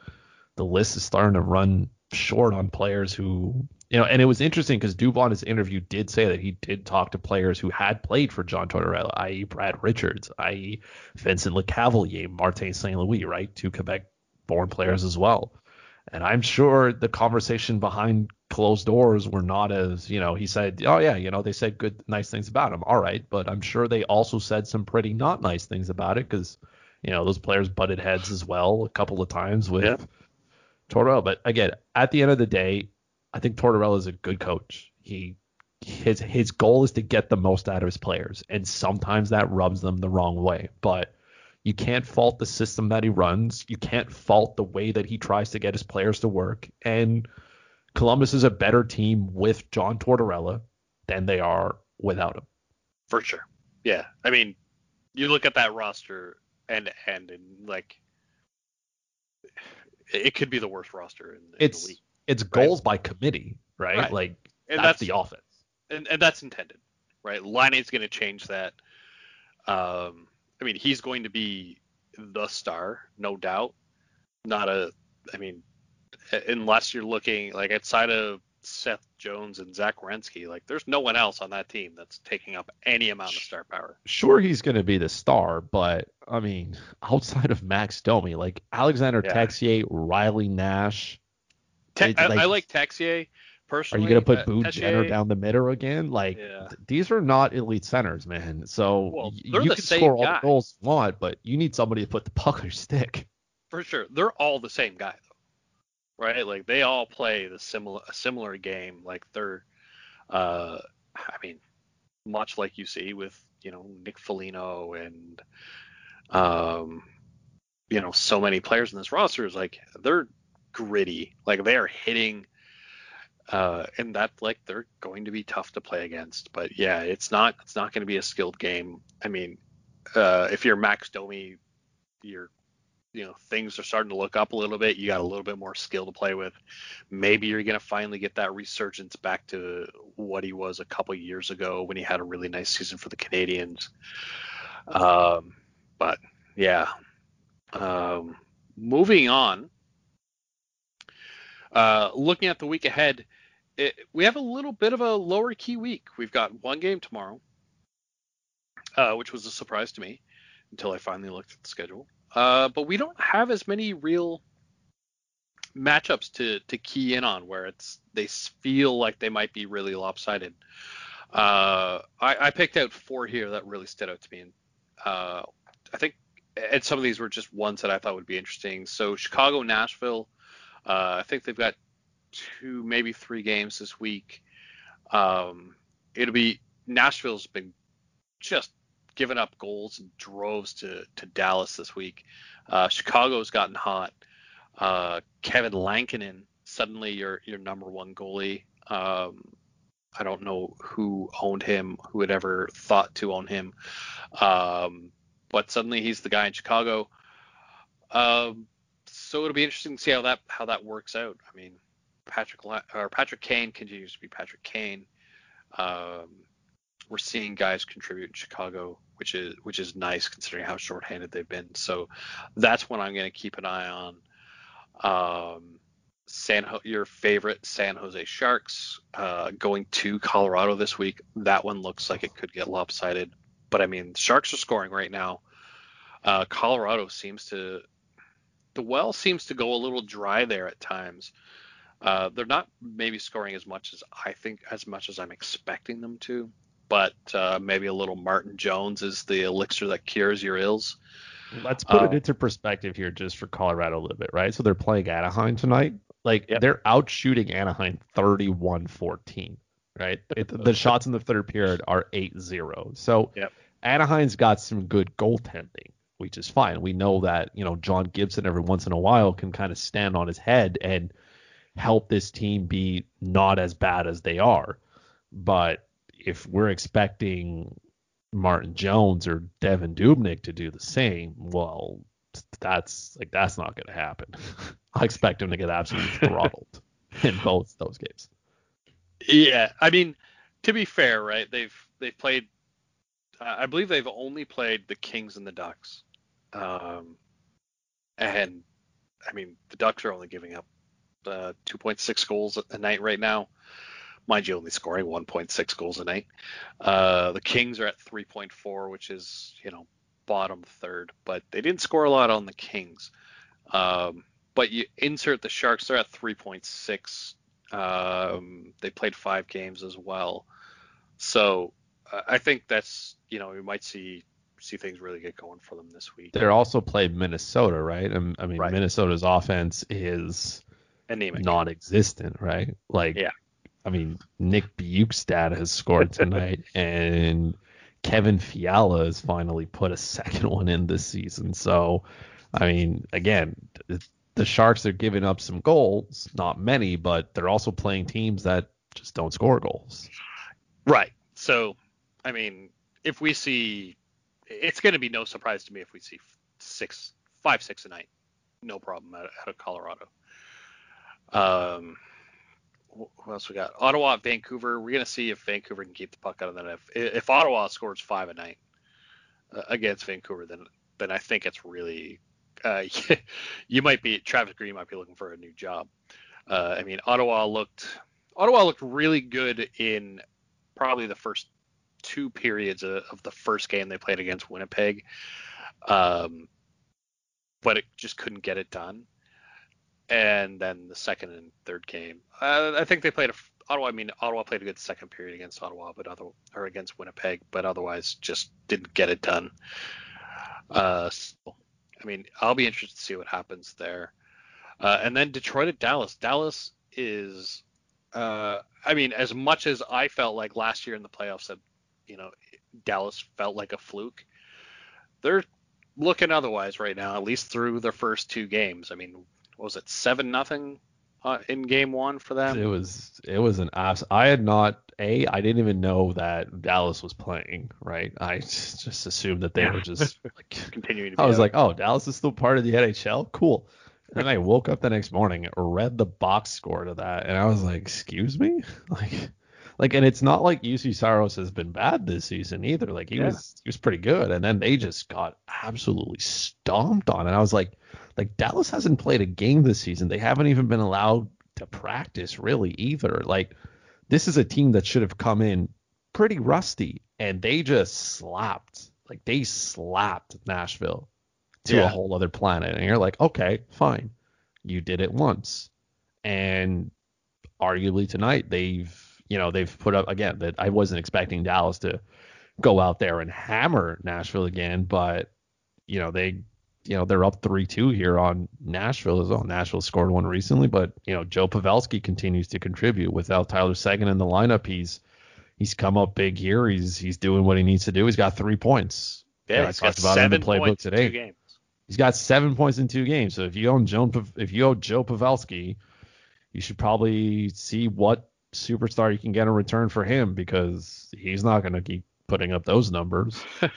the list is starting to run short on players who, you know, and it was interesting because Dubois in his interview did say that he did talk to players who had played for John Tortorella, i.e. Brad Richards, i.e. Vincent Lecavalier, Martin St. Louis, right, two Quebec-born players as well. And I'm sure the conversation behind closed doors were not as, you know, he said, oh, yeah, you know, they said good, nice things about him. All right. But I'm sure they also said some pretty not nice things about it because, you know, those players butted heads as well a couple of times with yeah. Tortorella. But again, at the end of the day, I think Tortorella is a good coach. He his his goal is to get the most out of his players, and sometimes that rubs them the wrong way. But you can't fault the system that he runs. You can't fault the way that he tries to get his players to work. And Columbus is a better team with John Tortorella than they are without him. For sure. Yeah. I mean, you look at that roster end to end, and like, it could be the worst roster in, in it's the league. It's goals by committee, right? Right. Like And that's, that's- the offense. and, and that's intended, right? Laine's going to change that. Um, I mean, he's going to be the star, no doubt. Not a, I mean, unless you're looking like outside of Seth Jones and Zach Werenski, like there's no one else on that team that's taking up any amount of star power. Sure, he's going to be the star, but I mean, outside of Max Domi, like Alexander Yeah. Texier, Riley Nash, Te- I, like- I like Texier personally. are you going to put uh, Boone Texier- Jenner down the middle again? Like Yeah. th- these are not elite centers, man. So Well, you can score all the goals you want, but you need somebody to put the puck on your stick. for sure. They're all the same guy though, right? Like they all play the similar a similar game. Like they're, uh, I mean, much like you see with you know Nick Foligno and, um, you know, so many players in this roster is like they're gritty. Like they are hitting. Uh, and that like they're going to be tough to play against, but yeah, it's not it's not going to be a skilled game. I mean, uh, if you're Max Domi, you're you know things are starting to look up a little bit. You got a little bit more skill to play with. Maybe you're gonna finally get that resurgence back to what he was a couple years ago when he had a really nice season for the Canadiens. Um, but yeah, um, moving on. Uh, looking at the week ahead, it, we have a little bit of a lower key week. We've got one game tomorrow, uh, which was a surprise to me until I finally looked at the schedule. Uh, but we don't have as many real matchups to to key in on where it's they feel like they might be really lopsided. Uh, I, I picked out four here that really stood out to me, and uh, I think and some of these were just ones that I thought would be interesting. So Chicago, Nashville, uh, I think they've got two, maybe three games this week. Um, it'll be Nashville's been just giving up goals in droves to to Dallas this week. Uh, Chicago's gotten hot. Uh, Kevin Lankinen suddenly your your number one goalie. Um, I don't know who owned him, who had ever thought to own him, um, but suddenly he's the guy in Chicago. Um, so it'll be interesting to see how that how that works out. I mean, Patrick or Patrick Kane continues to be Patrick Kane. Um, we're seeing guys contribute in Chicago, which is which is nice considering how shorthanded they've been. So that's what I'm going to keep an eye on. Um, San your favorite San Jose Sharks uh, going to Colorado this week. That one looks like it could get lopsided, but I mean, Sharks are scoring right now. Uh, Colorado seems to the well seems to go a little dry there at times. Uh, they're not maybe scoring as much as I think as much as I'm expecting them to, but uh, maybe a little Martin Jones is the elixir that cures your ills. Let's put Uh, it into perspective here, just for Colorado a little bit, right? So they're playing Anaheim tonight. Like Yep. they're out shooting Anaheim 31-14, right? It, the shots in the third period are 8-0. So Yep. Anaheim's got some good goaltending, which is fine. We know that you know John Gibson every once in a while can kind of stand on his head and help this team be not as bad as they are. But if we're expecting Martin Jones or Devan Dubnyk to do the same, well, that's like that's not going to happen. I expect him to get absolutely throttled in both those games. Yeah, I mean, to be fair, right? They've they've played. Uh, I believe they've only played the Kings and the Ducks, um, and I mean the Ducks are only giving up uh, 2.6 goals a night right now. Mind you, only scoring 1.6 goals a night. Uh, the Kings are at 3.4, which is you know bottom third, but they didn't score a lot on the Kings. Um, but you insert the Sharks, they're at 3.6. Um, they played five games as well, so uh, I think that's you know we might see see things really get going for them this week. They're also played Minnesota, right? Um, I mean, Right. Minnesota's offense is Anemic. non-existent, right? Like, Yeah. I mean, Nick Bjugstad has scored tonight, and Kevin Fiala has finally put a second one in this season. So, I mean, again, the Sharks are giving up some goals, not many, but they're also playing teams that just don't score goals. Right. So, I mean, if we see, it's going to be no surprise to me if we see six, five, six a night, no problem out, out of Colorado. Um, what else we got? Ottawa, Vancouver. We're gonna see if Vancouver can keep the puck out of the net. If, if Ottawa scores five a night uh, against Vancouver, then then I think it's really uh, you might be Travis Green might be looking for a new job. Uh, I mean, Ottawa looked Ottawa looked really good in probably the first two periods of, of the first game they played against Winnipeg, um, but it just couldn't get it done and then the second and third game. Uh, I think they played a Ottawa. I mean, Ottawa played a good second period against Ottawa, but other or against Winnipeg, but otherwise just didn't get it done. Uh, so, I mean, I'll be interested to see what happens there. Uh, and then Detroit at Dallas. Dallas is, uh, I mean, as much as I felt like last year in the playoffs that, you know, Dallas felt like a fluke, they're looking otherwise right now, at least through their first two games. I mean, was it seven nothing uh, in game one for them? It was it was an abs. I had not a I didn't even know that Dallas was playing. Right, I just, just assumed that they yeah. were just like continuing. To be I was out. like, oh, Dallas is still part of the NHL. Cool. And I woke up the next morning, read the box score to that, and I was like, excuse me, like. Like and it's not like Juuse Saros has been bad this season either. Like he yeah. was he was pretty good, and then they just got absolutely stomped on. And I was like, like Dallas hasn't played a game this season. They haven't even been allowed to practice really either. Like this is a team that should have come in pretty rusty and they just slapped. Like they slapped Nashville to yeah. a whole other planet. And you're like, okay, fine. You did it once. And arguably tonight they've you know, they've put up again that I wasn't expecting Dallas to go out there and hammer Nashville again, but you know, they you know they're up three two here on Nashville as well. Nashville scored one recently, but you know Joe Pavelski continues to contribute. Without Tyler Seguin in the lineup, he's he's come up big here. He's he's doing what he needs to do. He's got three points. Yeah, yeah he's got seven the playbook today. He's got seven points in two games. So if you own Joe if you own Joe Pavelski, you should probably see what superstar you can get in return for him because he's not going to keep putting up those numbers. he's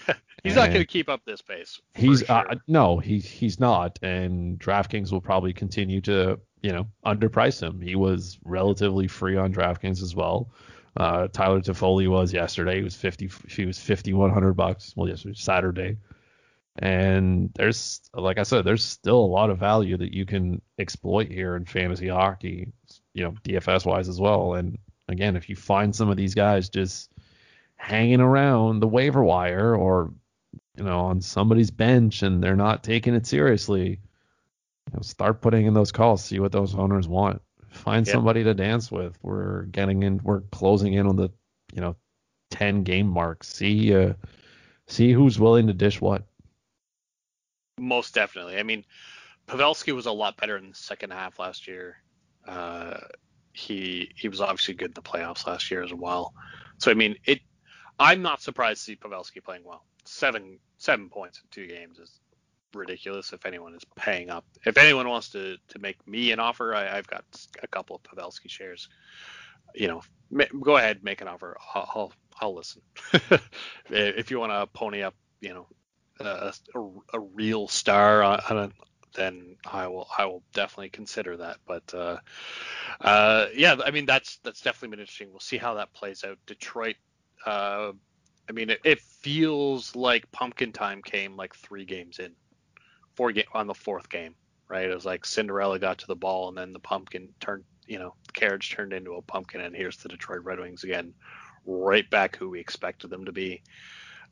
and not going to keep up this pace. He's uh, sure. uh, no, he he's not, and DraftKings will probably continue to you know underprice him. He was relatively free on DraftKings as well. Uh, Tyler Toffoli was yesterday. He was fifty. He was fifty one hundred bucks. Well, yesterday Saturday. And there's, like I said, there's still a lot of value that you can exploit here in fantasy hockey, you know, DFS wise as well. And again, if you find some of these guys just hanging around the waiver wire or you know on somebody's bench and they're not taking it seriously you know, start putting in those calls see what those owners want. Find yep. somebody to dance with. We're getting in we're closing in on the you know 10 game mark. See uh see who's willing to dish what. Most definitely. I mean pavelski was a lot better in the second half last year uh he he was obviously good in the playoffs last year as well so i mean it I'm not surprised to see Pavelski playing well. Seven seven points in two games is ridiculous. If anyone is paying up, if anyone wants to to make me an offer, I, have got a couple of Pavelski shares. You know, go ahead, make an offer. I'll I'll, I'll listen. if you want to pony up, you know, a, a, a real star on, on then I will I will definitely consider that. But uh, uh, yeah, I mean that's that's definitely been interesting. We'll see how that plays out. Detroit uh, I mean, it, it, feels like pumpkin time came like three games in, four game on the fourth game, right? It was like Cinderella got to the ball and then the pumpkin turned, you know, the carriage turned into a pumpkin, and here's the Detroit Red Wings again, right back who we expected them to be.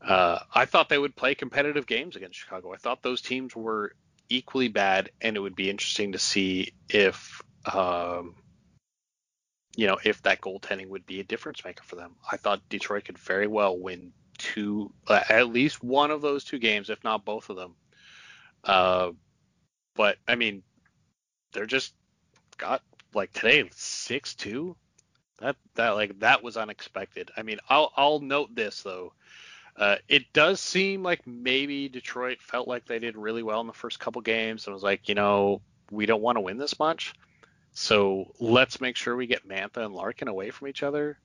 Uh, I thought they would play competitive games against Chicago. I thought those teams were equally bad, and it would be interesting to see if um, you know, if that goaltending would be a difference maker for them. I thought Detroit could very well win two, uh, at least one of those two games, if not both of them. Uh, but I mean, they're just got like today six two. That that like that was unexpected. I mean, I'll I'll note this though. Uh, it does seem like maybe Detroit felt like they did really well in the first couple games and was like, you know, we don't want to win this much. So let's make sure we get Mantha and Larkin away from each other.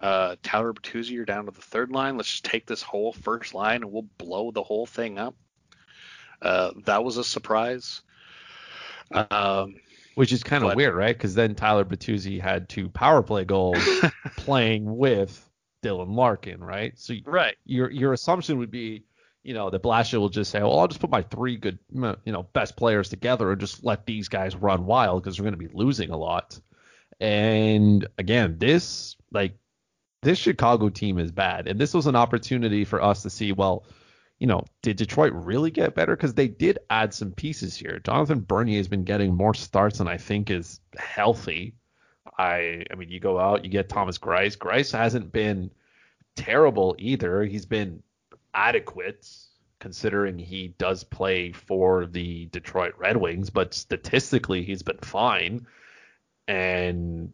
Uh, Tyler Bertuzzi, you're down to the third line. Let's just take this whole first line and we'll blow the whole thing up. Uh, that was a surprise. Um, Which is kind of weird, right? Because then Tyler Bertuzzi had two power play goals playing with Dylan Larkin, right? So right. your your assumption would be, you know, that Blashill will just say, well, I'll just put my three good, you know, best players together and just let these guys run wild because they're going to be losing a lot. And again, this like this Chicago team is bad, and this was an opportunity for us to see, well, you know, did Detroit really get better? Because they did add some pieces here. Jonathan Bernier has been getting more starts than I think is healthy. I I mean, you go out, you get Thomas Greiss. Greiss hasn't been terrible either. He's been adequate considering he does play for the Detroit Red Wings, but statistically he's been fine. And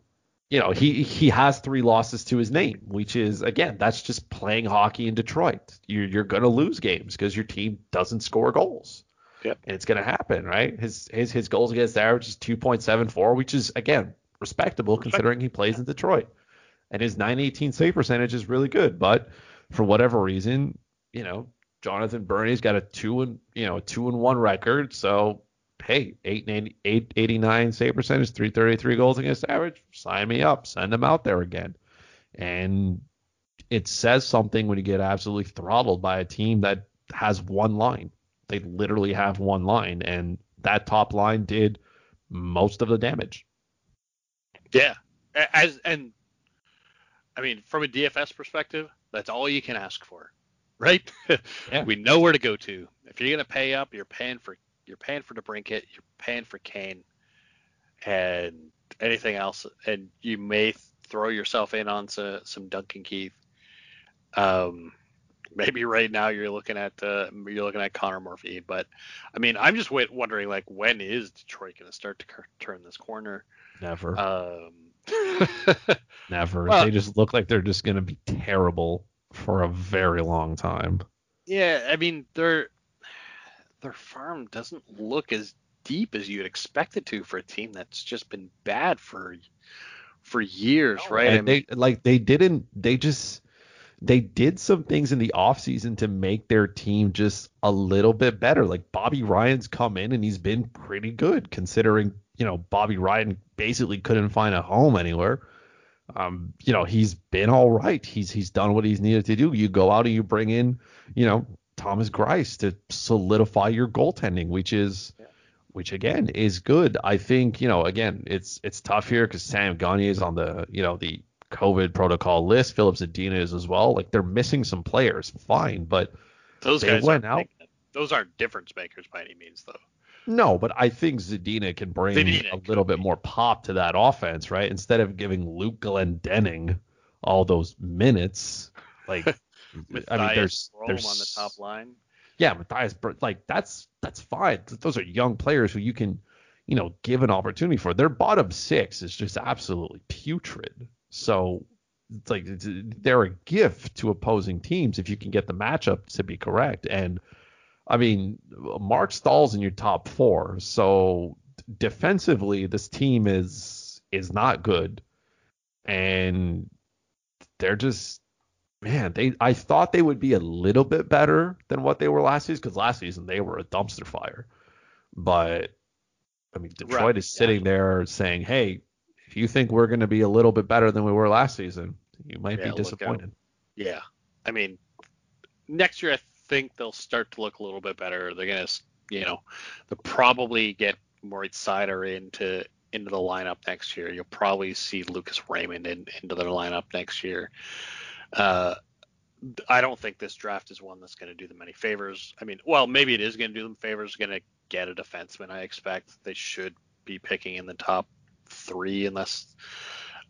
you know, he he has three losses to his name, which is again, that's just playing hockey in Detroit. You're you're gonna lose games because your team doesn't score goals. Yep. And it's gonna happen, right? His his his goals against average is 2.74, which is again respectable considering he plays in Detroit. And his 918 save percentage is really good, but for whatever reason, you know, Jonathan Bernier's got a two and you know a two and one record, so hey, 889 save percentage, 333 goals against average. Sign me up. Send him out there again. And it says something when you get absolutely throttled by a team that has one line. They literally have one line, and that top line did most of the damage. Yeah, as and I mean, from a DFS perspective, that's all you can ask for, right? Yeah. we know where to go to. If you're gonna pay up, you're paying for you're paying for DeBrincat, you're paying for Kane, and anything else, and you may throw yourself in on some, some Duncan Keith. Um, maybe right now you're looking at uh, you're looking at Connor Murphy, but I mean, I'm just wait, wondering like when is Detroit going to start to cur- turn this corner? Never. Um, Never. Well, they just look like they're just going to be terrible for a very long time. Yeah, I mean they're their farm doesn't look as deep as you'd expect it to for a team that's just been bad for for years, right? And they like they didn't they just they did some things in the offseason to make their team just a little bit better. Like Bobby Ryan's come in and he's been pretty good considering, you know, Bobby Ryan basically couldn't find a home anywhere. Um, you know, he's been all right. He's he's done what he's needed to do. You go out and you bring in, you know, Thomas Greiss to solidify your goaltending, which is yeah. which again is good. I think you know again it's it's tough here because Sam Gagner is on the you know the COVID protocol list. Filip Zadina is as well. Like they're missing some players, fine, but those guys went out. Making, those aren't difference makers by any means, though. No, but I think Zadina can bring Zadina a little bit more pop to that offense, right? Instead of giving Luke Glendening all those minutes, like I mean, there's there's on the top line. Yeah, Matthias, like that's that's fine. Those are young players who you can, you know, give an opportunity for. Their bottom six is just absolutely putrid. So it's like they're a gift to opposing teams if you can get the matchup to be correct. And I mean, Marc Staal's in your top four, so defensively this team is is not good, and they're just man, they I thought they would be a little bit better than what they were last season because last season they were a dumpster fire. But I mean, Detroit right. is sitting yeah. there saying, "Hey, if you think we're going to be a little bit better than we were last season, you might yeah, be disappointed." Yeah, I mean, next year I think they'll start to look a little bit better. They're to, you know, they'll probably get Moritz Seider into into the lineup next year. You'll probably see Lucas Raymond in, into their lineup next year. Uh, I don't think this draft is one that's going to do them any favors. I mean, well, maybe it is going to do them favors. Going to get a defenseman. I expect they should be picking in the top three, unless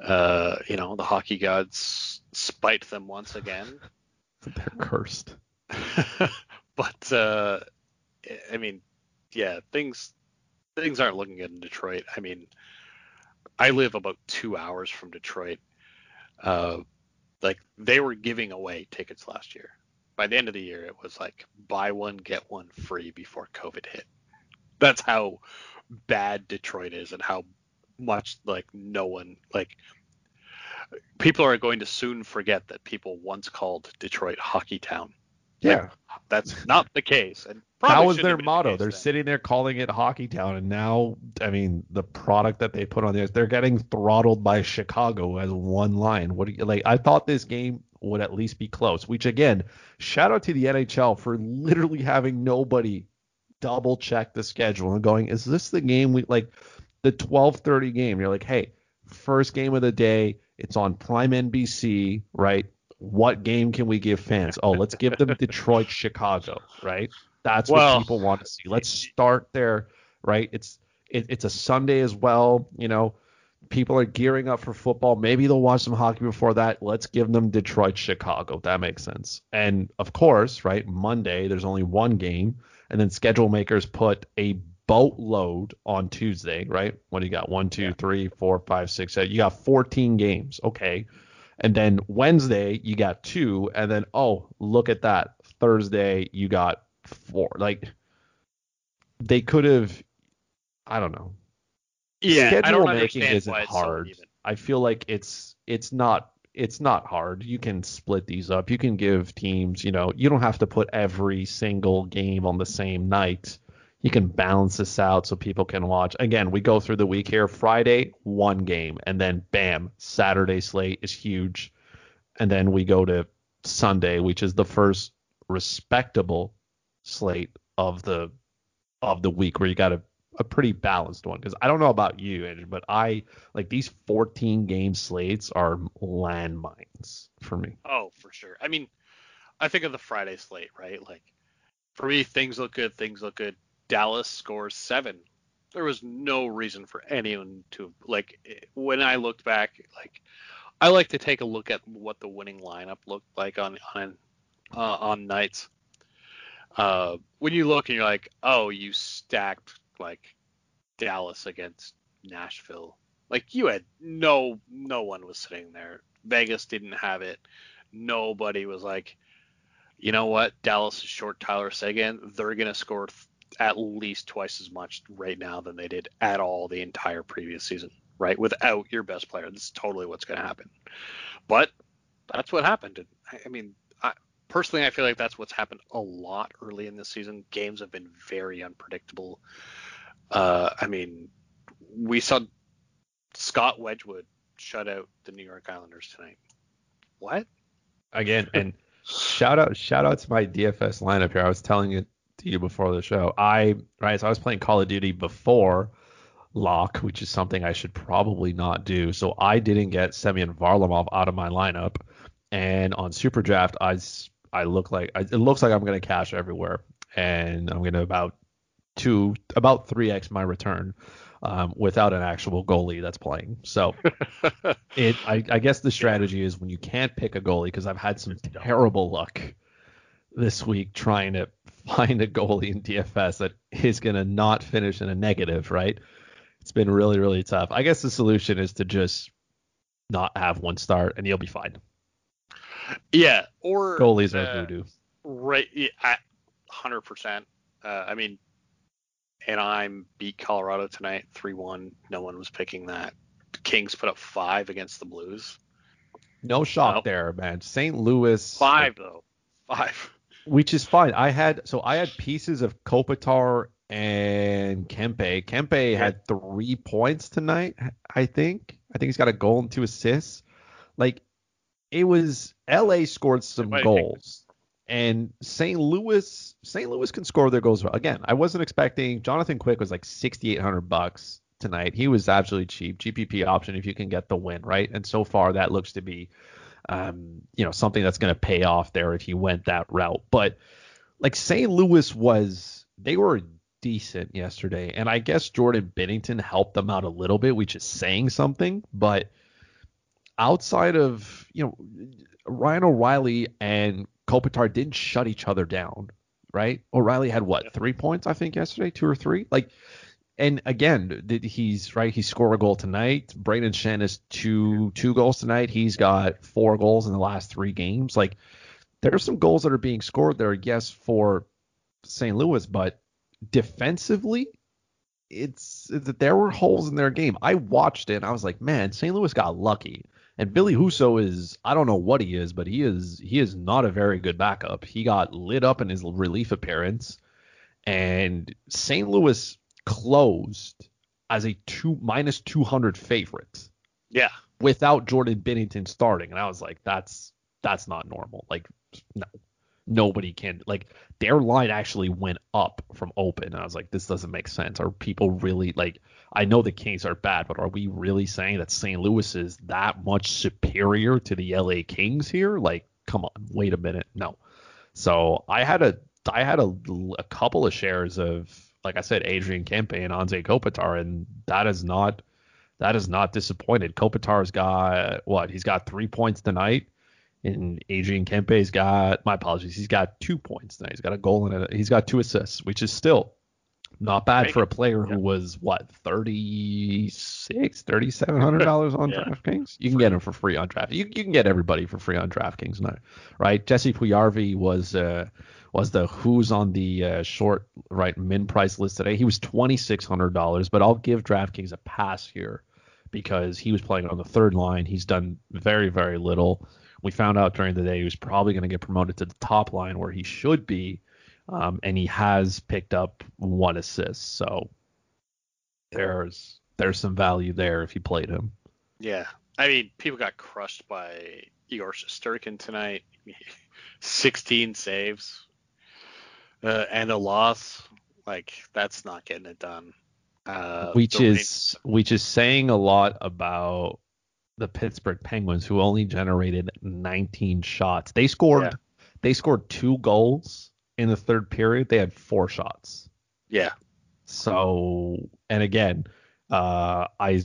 uh, you know the hockey gods spite them once again. They're cursed. but uh, I mean, yeah, things things aren't looking good in Detroit. I mean, I live about two hours from Detroit. Uh, like they were giving away tickets last year. By the end of the year, it was like buy one get one free before COVID hit. That's how bad Detroit is, and how much like no one like people are going to soon forget that people once called Detroit Hockey Town. Yeah, that's not the case. And that was their motto. The they're then. sitting there calling it Hockey Town, and now, I mean, the product that they put on there, they're getting throttled by Chicago as one line. What do you like? I thought this game would at least be close. Which again, shout out to the NHL for literally having nobody double check the schedule and going, is this the game we like? The 12:30 game. You're like, hey, first game of the day. It's on Prime NBC, right? What game can we give fans? Oh, let's give them Detroit, Chicago, right? That's well, what people want to see. Let's start there, right? It's it, it's a Sunday as well. You know, people are gearing up for football. Maybe they'll watch some hockey before that. Let's give them Detroit, Chicago. That makes sense. And of course, right, Monday there's only one game, and then schedule makers put a boatload on Tuesday, right? What do you got? One, two, yeah. three, four, five, six, seven. You got 14 games. Okay. And then Wednesday you got two, and then oh look at that Thursday you got four. Like they could have, I don't know. Yeah, schedule making isn't hard. So I feel like it's it's not it's not hard. You can split these up. You can give teams, you know, you don't have to put every single game on the same night. You can balance this out so people can watch. Again, we go through the week here. Friday, one game, and then bam, Saturday slate is huge. And then we go to Sunday, which is the first respectable slate of the of the week where you got a, a pretty balanced one. Because I don't know about you, Andrew, but I like these 14 game slates are landmines for me. Oh, for sure. I mean, I think of the Friday slate, right? Like for me, things look good. Things look good. Dallas scores seven. There was no reason for anyone to like when I looked back, like I like to take a look at what the winning lineup looked like on on uh, on nights. Uh, when you look and you're like, oh, you stacked like Dallas against Nashville. Like you had no no one was sitting there. Vegas didn't have it. Nobody was like, you know what? Dallas is short Tyler Seguin. They're gonna score at least twice as much right now than they did at all the entire previous season, right? Without your best player, this is totally what's going to happen. But that's what happened. I mean, I, personally, I feel like that's what's happened a lot early in this season. Games have been very unpredictable. Uh, I mean, we saw Scott Wedgewood shut out the New York Islanders tonight. What? Again, and shout out, shout out to my DFS lineup here. I was telling it to you before the show. I right, so I was playing Call of Duty before lock, which is something I should probably not do. So I didn't get Semyon Varlamov out of my lineup, and on Super Draft, I I look like I, it looks like I'm gonna cash everywhere, and I'm gonna about two about three x my return. Um, without an actual goalie that's playing. So it, I, I, guess the strategy is when you can't pick a goalie because I've had some terrible luck this week trying to find a goalie in DFS that is going to not finish in a negative, right? It's been really, really tough. I guess the solution is to just not have one start and you'll be fine. Yeah, or goalies uh, are voodoo. Right, yeah, hundred percent. Uh, I mean, Anaheim beat Colorado tonight, three-one. No one was picking that. Kings put up five against the Blues. No shock there, man. St. Louis five though, five which is fine. I had so I had pieces of Kopitar and Kempe. Kempe had three points tonight, I think. I think he's got a goal and two assists. Like it was LA scored some goals. And St. Louis, St. Louis can score their goals. Again, I wasn't expecting. Jonathan Quick was like 6,800 bucks tonight. He was absolutely cheap. GPP option if you can get the win, right? And so far that looks to be um, you know, something that's going to pay off there if he went that route. But like St. Louis was, they were decent yesterday, and I guess Jordan Binnington helped them out a little bit, which is saying something. But outside of you know, Ryan O'Reilly and Kopitar didn't shut each other down, right? O'Reilly had what three points I think yesterday, two or three. Like and again, he's right. He scored a goal tonight. Brayden Schenn is two two goals tonight. He's got four goals in the last three games. Like there are some goals that are being scored there. Yes, for St. Louis, but defensively, it's that there were holes in their game. I watched it. and I was like, man, St. Louis got lucky. And Ville Husso is I don't know what he is, but he is he is not a very good backup. He got lit up in his relief appearance, and St. Louis closed as a two minus 200 favorite Yeah. without Jordan Binnington starting, and I was like, that's that's not normal. Like, no, nobody can. Like, their line actually went up from open, and I was like, this doesn't make sense. Are people really like? I know the Kings are bad, but are we really saying that St. Louis is that much superior to the LA Kings here? Like, come on, wait a minute, no. So I had a I had a, a couple of shares of like I said, Adrian Kempe and Anze Kopitar, and that is not that is not disappointed. Kopitar's got what? He's got three points tonight, and Adrian Kempe's got my apologies. He's got two points tonight. He's got a goal and a, he's got two assists, which is still not bad for a player who Yeah. was what 36 3700 dollars on Yeah. DraftKings. You can get him for free on Draft. You, you can get everybody for free on DraftKings now, right? Jesse Puljujarvi was uh was the who's on the uh, short right min price list today. He was twenty six hundred dollars, but I'll give DraftKings a pass here because he was playing on the third line. He's done very very little. We found out during the day he was probably going to get promoted to the top line where he should be, um, and he has picked up one assist. So there's there's some value there if you played him. Yeah. I mean, people got crushed by Igor Shesterkin tonight. 16 saves uh, and a loss. Like, that's not getting it done. Uh, which is which is saying a lot about the Pittsburgh Penguins who only generated 19 shots. They scored Yeah. they scored two goals in the third period. They had four shots. Yeah. So and again, uh, I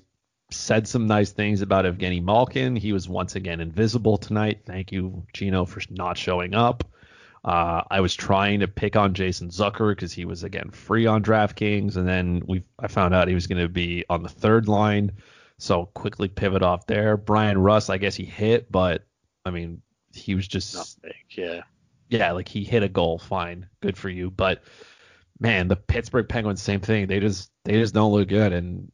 said some nice things about Evgeny Malkin. He was once again invisible tonight. Thank you, Geno, for not showing up. Uh, I was trying to pick on Jason Zucker because he was again free on DraftKings, and then we I found out he was going to be on the third line, so quickly pivot off there. Bryan Rust, I guess he hit, but I mean he was just Not big. Yeah. Yeah, like he hit a goal, fine, good for you. But man, the Pittsburgh Penguins, same thing. They just they just don't look good. And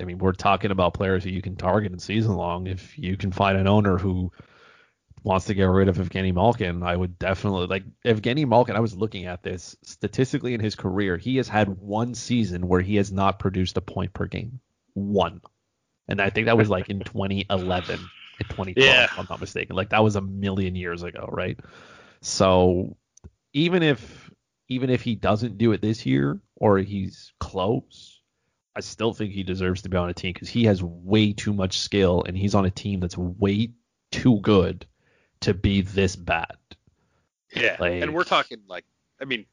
I mean, we're talking about players who you can target in season long. If you can find an owner who wants to get rid of Evgeny Malkin, I would definitely like Evgeny Malkin. I was looking at this statistically in his career. He has had one season where he has not produced a point per game. One. And I think that was like in 2011 and 2012, Yeah. if I'm not mistaken. Like that was a million years ago, right? So even if even if he doesn't do it this year or he's close, I still think he deserves to be on a team because he has way too much skill and he's on a team that's way too good to be this bad. Yeah. Like- and we're talking, like, I mean,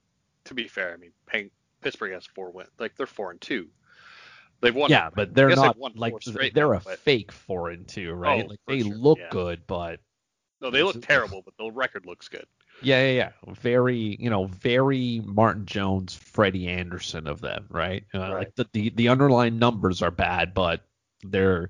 to be fair, I mean, Peng- Pittsburgh has four wins. Like, they're four and two. They've won. yeah, but they're I guess they've not like they're now, a but- fake four and two, right? Oh, like they sure, look yeah. good, but No, they look terrible, but the record looks good. Yeah, yeah, yeah. Very, you know, very Martin Jones, Freddie Andersen of them, right? Uh, Right. Like the, the the underlying numbers are bad, but they're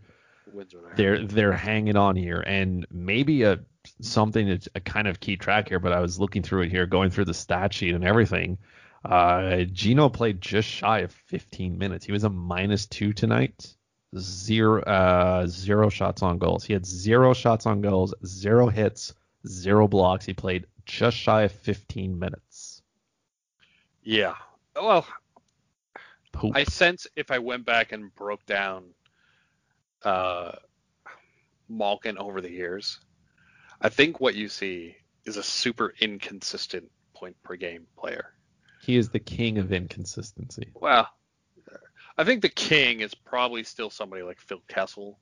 Wins are there. they're they're hanging on here, and maybe a something that's a kind of key track here. But I was looking through it here, going through the stat sheet and everything. Uh, Geno played just shy of 15 minutes. He was a minus two tonight. Zero, uh, zero shots on goals. He had zero shots on goals, zero hits, zero blocks. He played just shy of 15 minutes. Yeah. Well, Poop. I sense if I went back and broke down uh, Malkin over the years, I think what you see is a super inconsistent point per game player. he is the king of inconsistency. Well, I think the king is probably still somebody like Phil Kessel,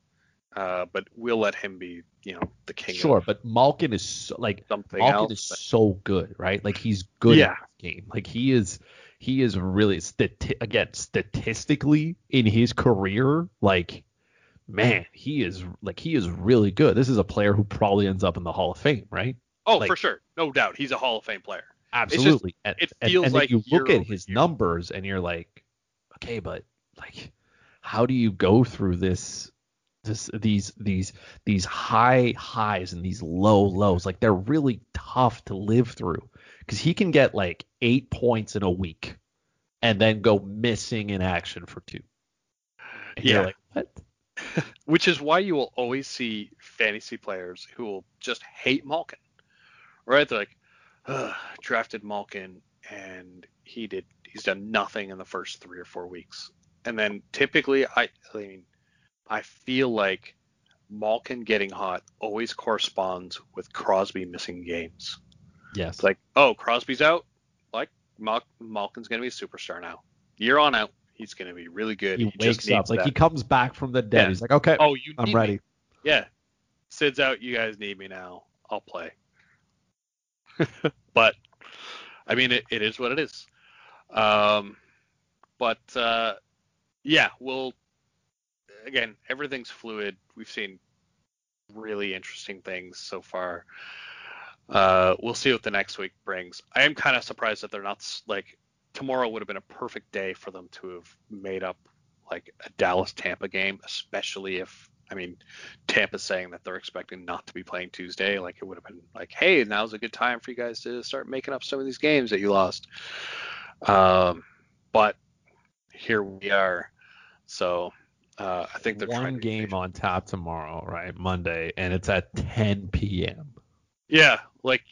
uh, but we'll let him be, you know, the king Sure, but Malkin is so, like something Malkin else. is but- so good, right? Like he's good Yeah. at this game. Like he is he is really stati- again statistically in his career, like man, he is like he is really good. This is a player who probably ends up in the Hall of Fame, right? oh, like- for sure, no doubt, he's a Hall of Fame player. Absolutely. and, it feels and then like you look at his year. numbers and you're like, okay, but like how do you go through this this these these these high highs and these low lows? Like they're really tough to live through because he can get like eight points in a week and then go missing in action for two. And Yeah. Like, what? which is why you will always see fantasy players who will just hate Malkin, right? They're like, drafted Malkin and he did he's done nothing in the first three or four weeks, and then typically I, I mean, I feel like Malkin getting hot always corresponds with Crosby missing games. Yes. It's like, oh, Crosby's out. Like Mal- Malkin's gonna be a superstar now. Year on out, he's gonna be really good. he, just wakes up like that. he comes back from the dead. Yeah. He's like, okay, Oh, you. I'm need me. ready. Yeah. Sid's out. You guys need me now. I'll play. but I mean, it, it is what it is. Um, but uh, yeah, we'll again. Everything's fluid. We've seen really interesting things so far. Uh, we'll see what the next week brings. I am kind of surprised that they're not like tomorrow would have been a perfect day for them to have made up like a Dallas Tampa game, especially if I mean Tampa's saying that they're expecting not to be playing Tuesday. Like it would have been like, hey, now's a good time for you guys to start making up some of these games that you lost. Um, but here we are. So uh, I think they're One game on tap tomorrow, right? Monday, and it's at 10 p.m. Yeah, like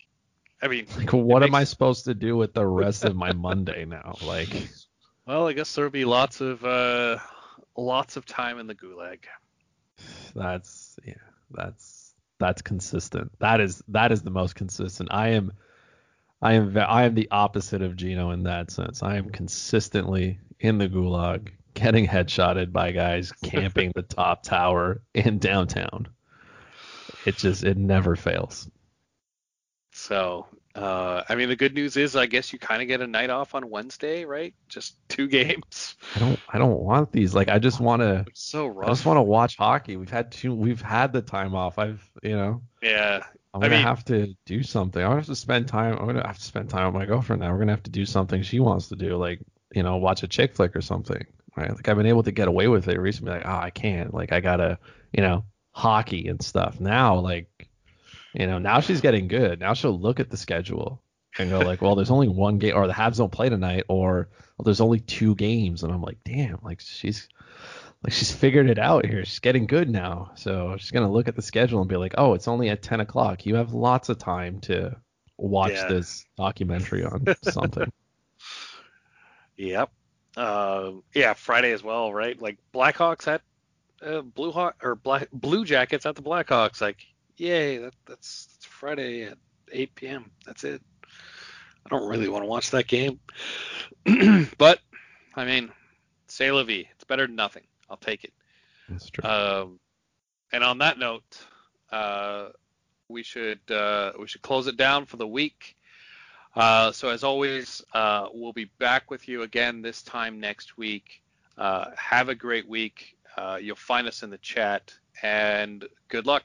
I mean, Like, what am I supposed to do with the rest of my Monday now? Like, well, I guess there'll be lots of uh, lots of time in the gulag. that's yeah, that's that's consistent. That is that is the most consistent. I am I am I am the opposite of Geno in that sense. I am consistently in the gulag, getting headshotted by guys camping the top tower in downtown. It just it never fails. So, uh, I mean, the good news is, I guess you kind of get a night off on Wednesday, right? Just two games. I don't I don't want these. Like I just want to so rough. I just want to watch hockey. We've had two we've had the time off. I've you know Yeah, I'm gonna mean- have to do something. I'm gonna have to spend time. I'm gonna have to spend time with my girlfriend now. We're gonna have to do something she wants to do, like you know, watch a chick flick or something. Right? Like I've been able to get away with it recently. Like, oh, I can't. Like I gotta, you know, hockey and stuff. Now, like, you know, now she's getting good. Now she'll look at the schedule and go like, well, there's only one game, or the Habs don't play tonight, or well, there's only two games, and I'm like, damn, like she's. Like she's figured it out here. She's getting good now. So she's gonna look at the schedule and be like, "Oh, it's only at 10 o'clock. You have lots of time to watch Yeah. this documentary on something." yep. Um, yeah, Friday as well, right? Like Blackhawks at uh, Blue Hawk or Black Blue Jackets at the Blackhawks. Like, yay! That, that's that's Friday at 8 p.m. That's it. I don't really want to watch that game, but I mean, say la vie. It's better than nothing. I'll take it. That's true. Um, and on that note, uh, we should uh, we should close it down for the week. Uh, so as always, uh, we'll be back with you again this time next week. Uh, have a great week. Uh, you'll find us in the chat, and good luck.